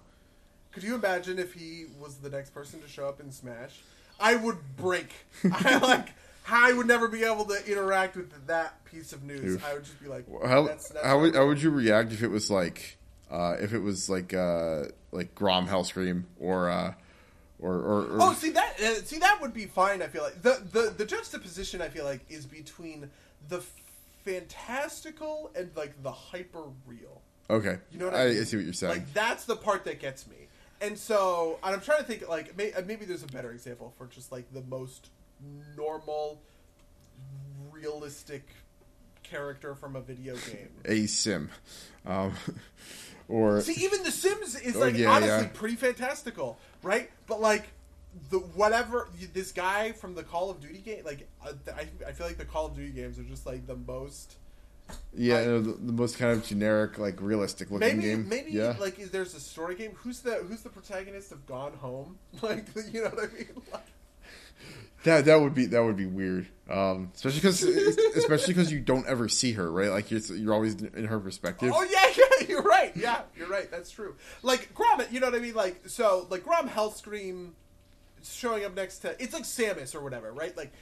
Could you imagine if he was the next person to show up in Smash? I would break. (laughs) (laughs) I like. I would never be able to interact with that piece of news. Oof. I would just be like, How that's, that's how would how would you react if it was like uh, if it was like uh, like Grom Hellscream or uh, or or, or Oh, see that uh, see that would be fine. I feel like the the the juxtaposition I feel like is between the fantastical and like the hyper real. okay You know what I, I, mean? I see what you're saying. Like that's the part that gets me. And so, and I'm trying to think like may, uh, maybe there's a better example for just like the most normal, realistic character from a video (laughs) game. a sim, um, (laughs) or See, even The Sims is Oh, like yeah, honestly yeah. pretty fantastical, right? But like the whatever this guy from the Call of Duty game, like uh, I, I feel like the Call of Duty games are just like the most. yeah, you know, the, the most kind of generic like realistic looking Maybe game. maybe yeah, like is there's a story game? Who's the who's the protagonist of Gone Home? (laughs) Like you know what I mean? (laughs) Like, that that would be that would be weird. Um, especially because especially because you don't ever see her, right? Like you're you're always in her perspective. Oh yeah, (laughs) yeah, you're right. Yeah, you're right. That's true. Like Grom, you know what I mean? Like so, like Grom Hellscream showing up next to it's like Samus or whatever, right? Like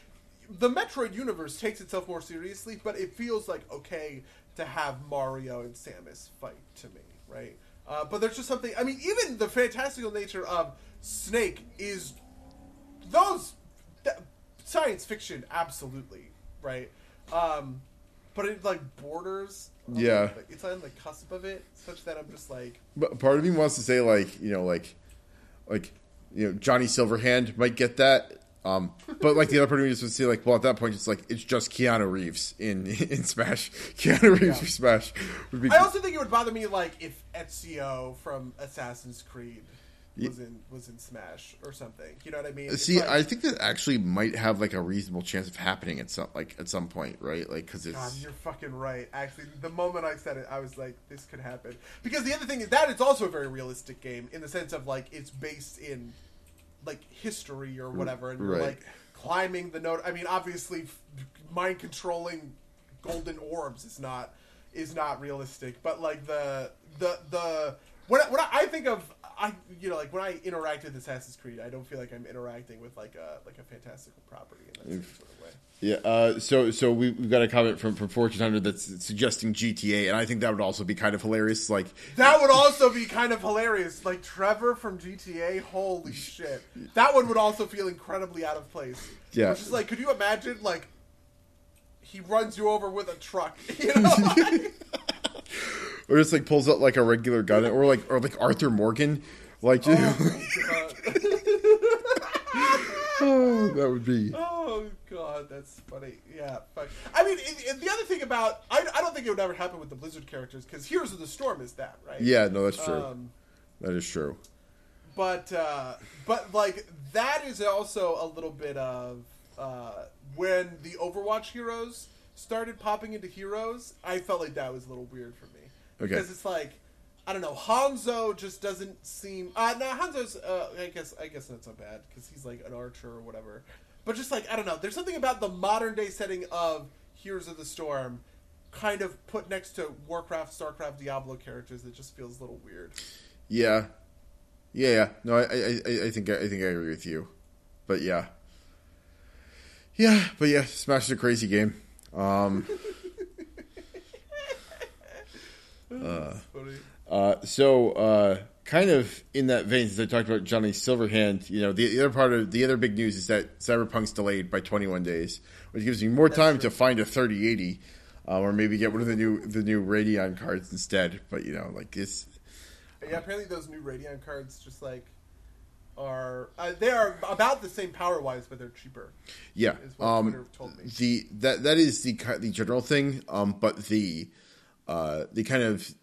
the Metroid universe takes itself more seriously, but it feels like okay to have Mario and Samus fight to me, right? Uh, but there's just something. I mean, even the fantastical nature of Snake is those science fiction, absolutely, right? Um, but it like borders. on Yeah. it's on the cusp of it, such that I'm just like, But part of me wants to say like you know like like you know Johnny Silverhand might get that. Um, but like the other part of me just would say like well at that point it's like it's just Keanu Reeves in (laughs) in Smash. Keanu Reeves Yeah. for Smash would be I also think it would bother me like if Ezio from Assassin's Creed was in was in Smash or something. You know what I mean? See, like, I think that actually might have like a reasonable chance of happening at some like at some point, right? Like because it's God, you're fucking right. Actually, the moment I said it, I was like, this could happen. Because the other thing is that it's also a very realistic game in the sense of like it's based in like history or whatever, and you're Right. like climbing the note. I mean, obviously, f- mind controlling golden orbs is not is not realistic, but like the the the when I, when I, I think of I you know like when I interact with Assassin's Creed, I don't feel like I'm interacting with like a like a fantastical property in that sort of way. yeah. Uh, so so we, we've got a comment from from Fortune Hunter that's suggesting GTA, and I think that would also be kind of hilarious. Like That would also be kind of hilarious. Like Trevor from GTA, holy (laughs) shit. That one would also feel incredibly out of place. Yeah. It's just like, could you imagine, like, he runs you over with a truck? (laughs) You know? (laughs) Like, or just like pulls out like a regular gun, or like or like Arthur Morgan, like (laughs) oh, that would be oh, God, that's funny. Yeah, fuck. I mean, and- and the other thing about, I, I don't think it would ever happen with the Blizzard characters, because Heroes of the Storm is that, right? yeah. No, that's true. Um, that is true. but uh, but like that is also a little bit of uh, when the Overwatch heroes started popping into heroes. I felt like that was a little weird for me Okay. because it's like I don't know. Hanzo just doesn't seem. Uh, no, Hanzo's. Uh, I guess I guess that's not bad because he's like an archer or whatever. But just like I don't know. There's something about the modern day setting of Heroes of the Storm. Kind of put next to Warcraft, Starcraft, Diablo characters that just feels a little weird. Yeah, yeah, yeah. No, I, I, I I think I think I agree with you, but yeah, yeah, but yeah, Smash is a crazy game. Um, (laughs) That's funny. uh, so uh, kind of in that vein, since I talked about Johnny Silverhand, you know, the, the other part of the other big news is that Cyberpunk's delayed by 21 days, which gives me more time to find a 3080, uh, or maybe get one of the new the new Radeon cards instead. But you know, like it's Yeah, apparently those new Radeon cards just like are uh, they are about the same power wise, but they're cheaper. Yeah, um, Twitter told me. the that that is the the general thing. Um, but the uh, the kind of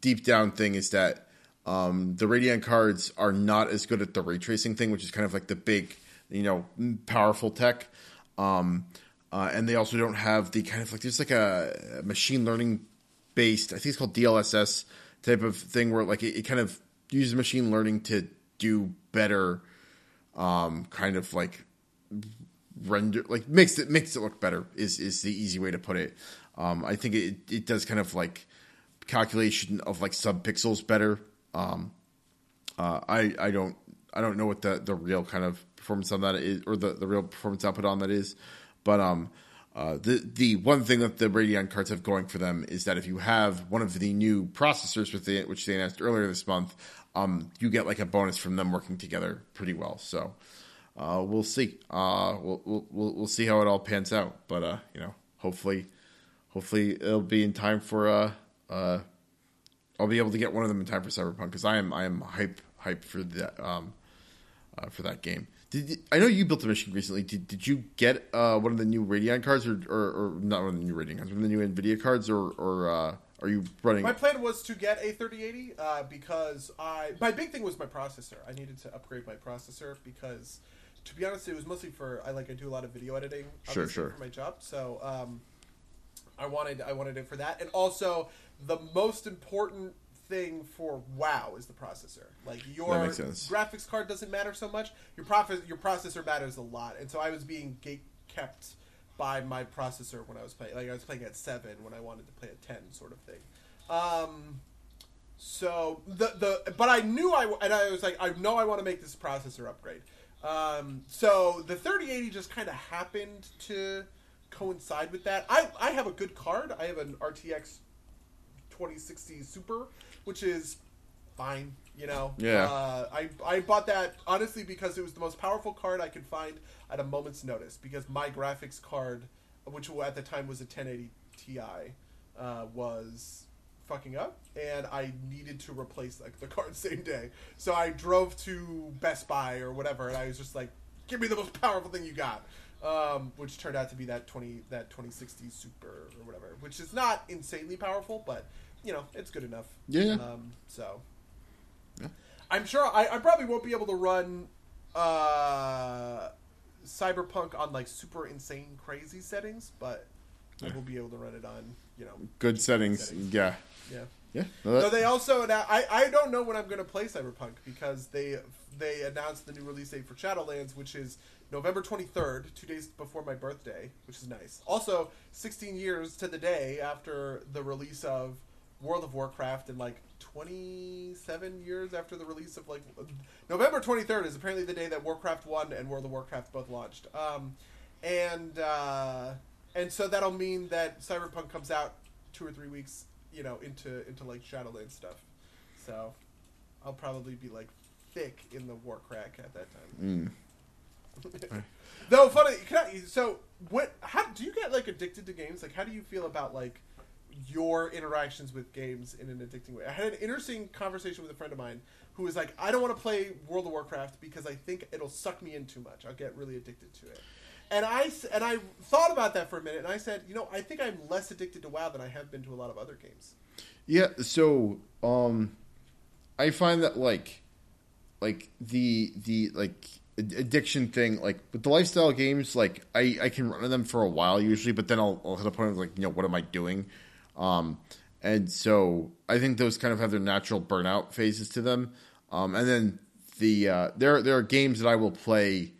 deep down thing is that um, the Radeon cards are not as good at the ray tracing thing, which is kind of like the big, you know, powerful tech. Um, uh, and they also don't have the kind of like there's like a machine learning based, I think it's called DLSS type of thing where like it, it kind of uses machine learning to do better, um, kind of like render like makes it makes it look better is is the easy way to put it. Um, I think it it does kind of like calculation of like sub pixels better. Um, uh, I I don't I don't know what the the real kind of performance on that is or the the real performance output on that is, But um, uh, the the one thing that the Radeon cards have going for them is that if you have one of the new processors with it, which they announced earlier this month, um, you get like a bonus from them working together pretty well. So uh, we'll see. Uh, we'll, we'll we'll see how it all pans out. But uh, you know, hopefully, hopefully it'll be in time for uh, uh, I'll be able to get one of them in time for Cyberpunk because I am I am hype hype for that um, uh, for that game. Did you, I know you built a machine recently? Did, did you get uh, one of the new Radeon cards or, or, or not one of the new Radeon cards, one of the new Nvidia cards, or or uh, are you running? My plan was to get a 3080 uh, because I my big thing was my processor. I needed to upgrade my processor because, to be honest, it was mostly for I like I do a lot of video editing. Sure, sure. For my job, so um, I wanted I wanted it for that, and also the most important thing for WoW is the processor. Like your That makes sense. graphics card doesn't matter so much. Your prof- your processor matters a lot, and so I was being gate kept by my processor when I was playing. Like I was playing at seven when I wanted to play at ten, sort of thing. Um, so the the but I knew I and I was like I know I want to make this processor upgrade. Um, so the 3080 just kind of happened to coincide with that. I I have a good card. I have an RTX 2060 Super, which is fine. You know, Yeah. Uh, I I bought that honestly because it was the most powerful card I could find at a moment's notice. Because my graphics card, which at the time was a 1080 Ti, uh, was fucking up, and I needed to replace like the card (laughs) same day. So I drove to Best Buy or whatever, and I was just like, "Give me the most powerful thing you got." Um, which turned out to be that 20 that 2060 Super or whatever, which is not insanely powerful, but you know it's good enough. Yeah, yeah. Um, so Yeah. I'm sure I, I probably won't be able to run uh, Cyberpunk on like super insane crazy settings, but I will be able to run it on you know Good settings. Settings. Yeah. Yeah. Yeah. No, that- So they also now I, I don't know when I'm going to play Cyberpunk because they they announced the new release date for Shadowlands, which is November 23rd, two days before my birthday, which is nice. Also, 16 years to the day after the release of World of Warcraft, and like 27 years after the release of like November 23rd is apparently the day that Warcraft 1 and World of Warcraft both launched. Um, and uh, and so that'll mean that Cyberpunk comes out two or three weeks, you know, into into like Shadowlands stuff. So I'll probably be like thick in the war crack at that time. Mm. (laughs) Though funny, can I, so what? How do you get like addicted to games? Like, how do you feel about like your interactions with games in an addicting way? I had an interesting conversation with a friend of mine who was like, "I don't want to play World of Warcraft because I think it'll suck me in too much. I'll get really addicted to it." And I and I thought about that for a minute, and I said, "You know, I think I'm less addicted to WoW than I have been to a lot of other games." Yeah, so um I find that like like the the like addiction thing like with the lifestyle games like I I can run them for a while usually but then I'll, I'll hit a point of like you know what am I doing um and so I think those kind of have their natural burnout phases to them um and then the uh there there are games that I will play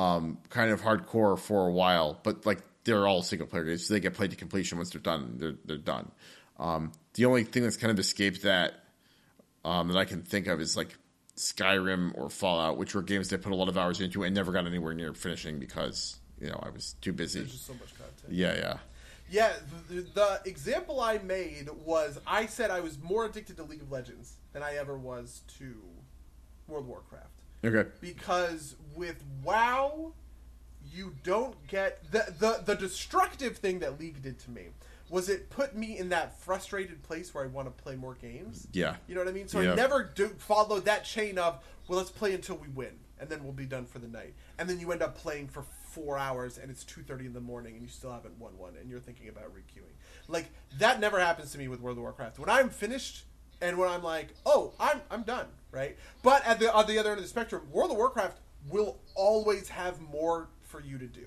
um kind of hardcore for a while but like they're all single player games so they get played to completion once they're done they're they're done um the only thing that's kind of escaped that um, that I can think of is like Skyrim or Fallout, which were games that I put a lot of hours into and never got anywhere near finishing because you know I was too busy. There's just so much content. Yeah, yeah, Yeah, the, the example I made was I said I was more addicted to League of Legends than I ever was to World of Warcraft. Okay, Because with WoW, you don't get the, the the destructive thing that League did to me was it put me in that frustrated place where I want to play more games. yeah, You know what I mean? So Yeah. I never do follow that chain of well, let's play until we win, and then we'll be done for the night. And then you end up playing for four hours, and it's two thirty in the morning, and you still haven't won one, and you're thinking about requeuing. Like that never happens to me with World of Warcraft. When I'm finished, and when I'm like, oh, I'm I'm done, right? But at the on the other end of the spectrum, World of Warcraft will always have more for you to do.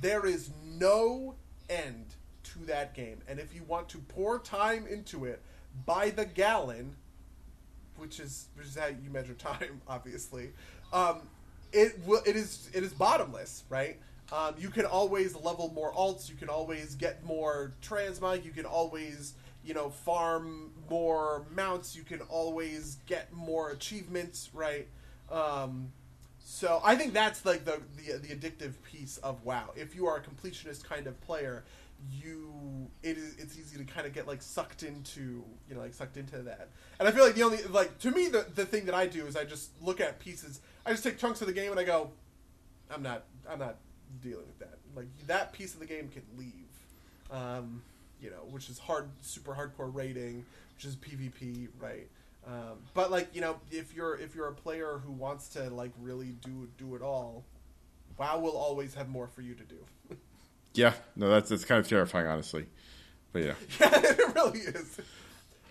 There is no end to that game, and if you want to pour time into it by the gallon, which is which is how you measure (laughs) time, obviously. Um, it will it is it is bottomless, right? Um, you can always level more alts. You can always get more transmog. You can always you know farm more mounts. You can always get more achievements, right? Um, So I think that's like the, the the addictive piece of WoW. If you are a completionist kind of player, you it is it's easy to kind of get like sucked into you know like sucked into that. And I feel like the only like to me the the thing that I do is I just look at pieces. I just take chunks of the game and I go, I'm not I'm not dealing with that. Like that piece of the game can leave. Um, you know, which is hard, super hardcore rating, which is PvP, right? Um, but like you know, if you're if you're a player who wants to like really do do it all, WoW will always have more for you to do. (laughs) Yeah, no, that's that's kind of terrifying, honestly. But yeah, (laughs) yeah, it really is.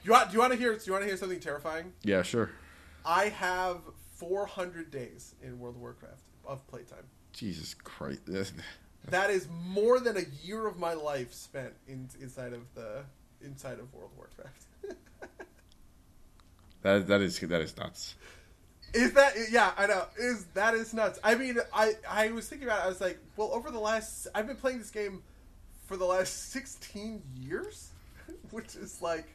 You want, do you want to hear? Do you want to hear something terrifying? yeah, sure. I have 400 days in World of Warcraft of playtime. Jesus Christ, (laughs) That is more than a year of my life spent in, inside of the inside of World of Warcraft. (laughs) that that is that is nuts. Is that yeah? I know. Is that is nuts? I mean, I I was thinking about. it. I was like, well, over the last, I've been playing this game for the last (laughs) sixteen years, (laughs) which is like,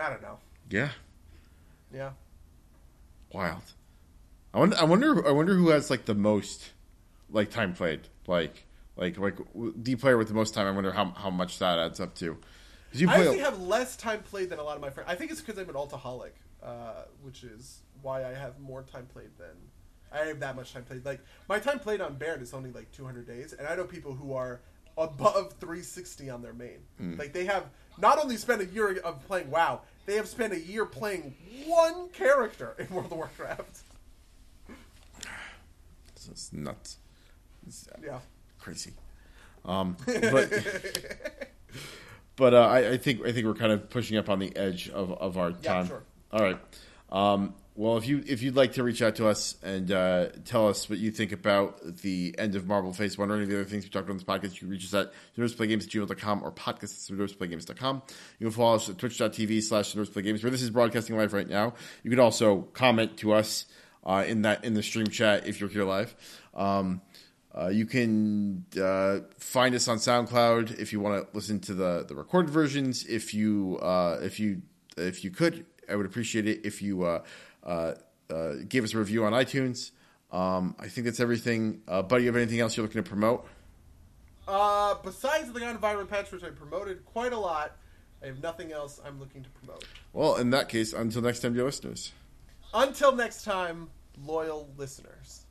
I don't know. Yeah, Yeah, wild. I wonder. I wonder. I wonder who has like the most like time played. Like like like the player with the most time. I wonder how how much that adds up to. You I play. actually have less time played than a lot of my friends. I think it's because I'm an altaholic, uh, which is why I have more time played than I have that much time played. Like my time played on Baron is only like 200 days, and I know people who are above 360 on their main. Hmm. Like they have not only spent a year of playing WoW, they have spent a year playing one character in World of Warcraft. (sighs) It's, it's nuts. It's Yeah. Crazy. Um, but (laughs) but uh, I, I think I think we're kind of pushing up on the edge of, of our Yeah, time. sure. All right. Um, well, if you if you'd like to reach out to us and uh, tell us what you think about the end of Marvel Phase One or any of the other things we talked about in this podcast, you can reach us at nerdsplaygames at gmail.com or podcast at nerdsplaygames.com. You can follow us at twitch.tv slash nerdsplaygames where this is broadcasting live right now. You can also comment to us uh, in that in the stream chat if you're here live. Um, uh, you can uh, find us on SoundCloud if you want to listen to the, the recorded versions. If you uh, if you if you could, I would appreciate it if you uh, uh, uh, gave us a review on iTunes. Um, I think that's everything. Uh, buddy, you have anything else you're looking to promote? Uh, besides the environment patch, which I promoted quite a lot, I have nothing else I'm looking to promote. Well, in that case, until next time, dear listeners. Until next time, loyal listeners.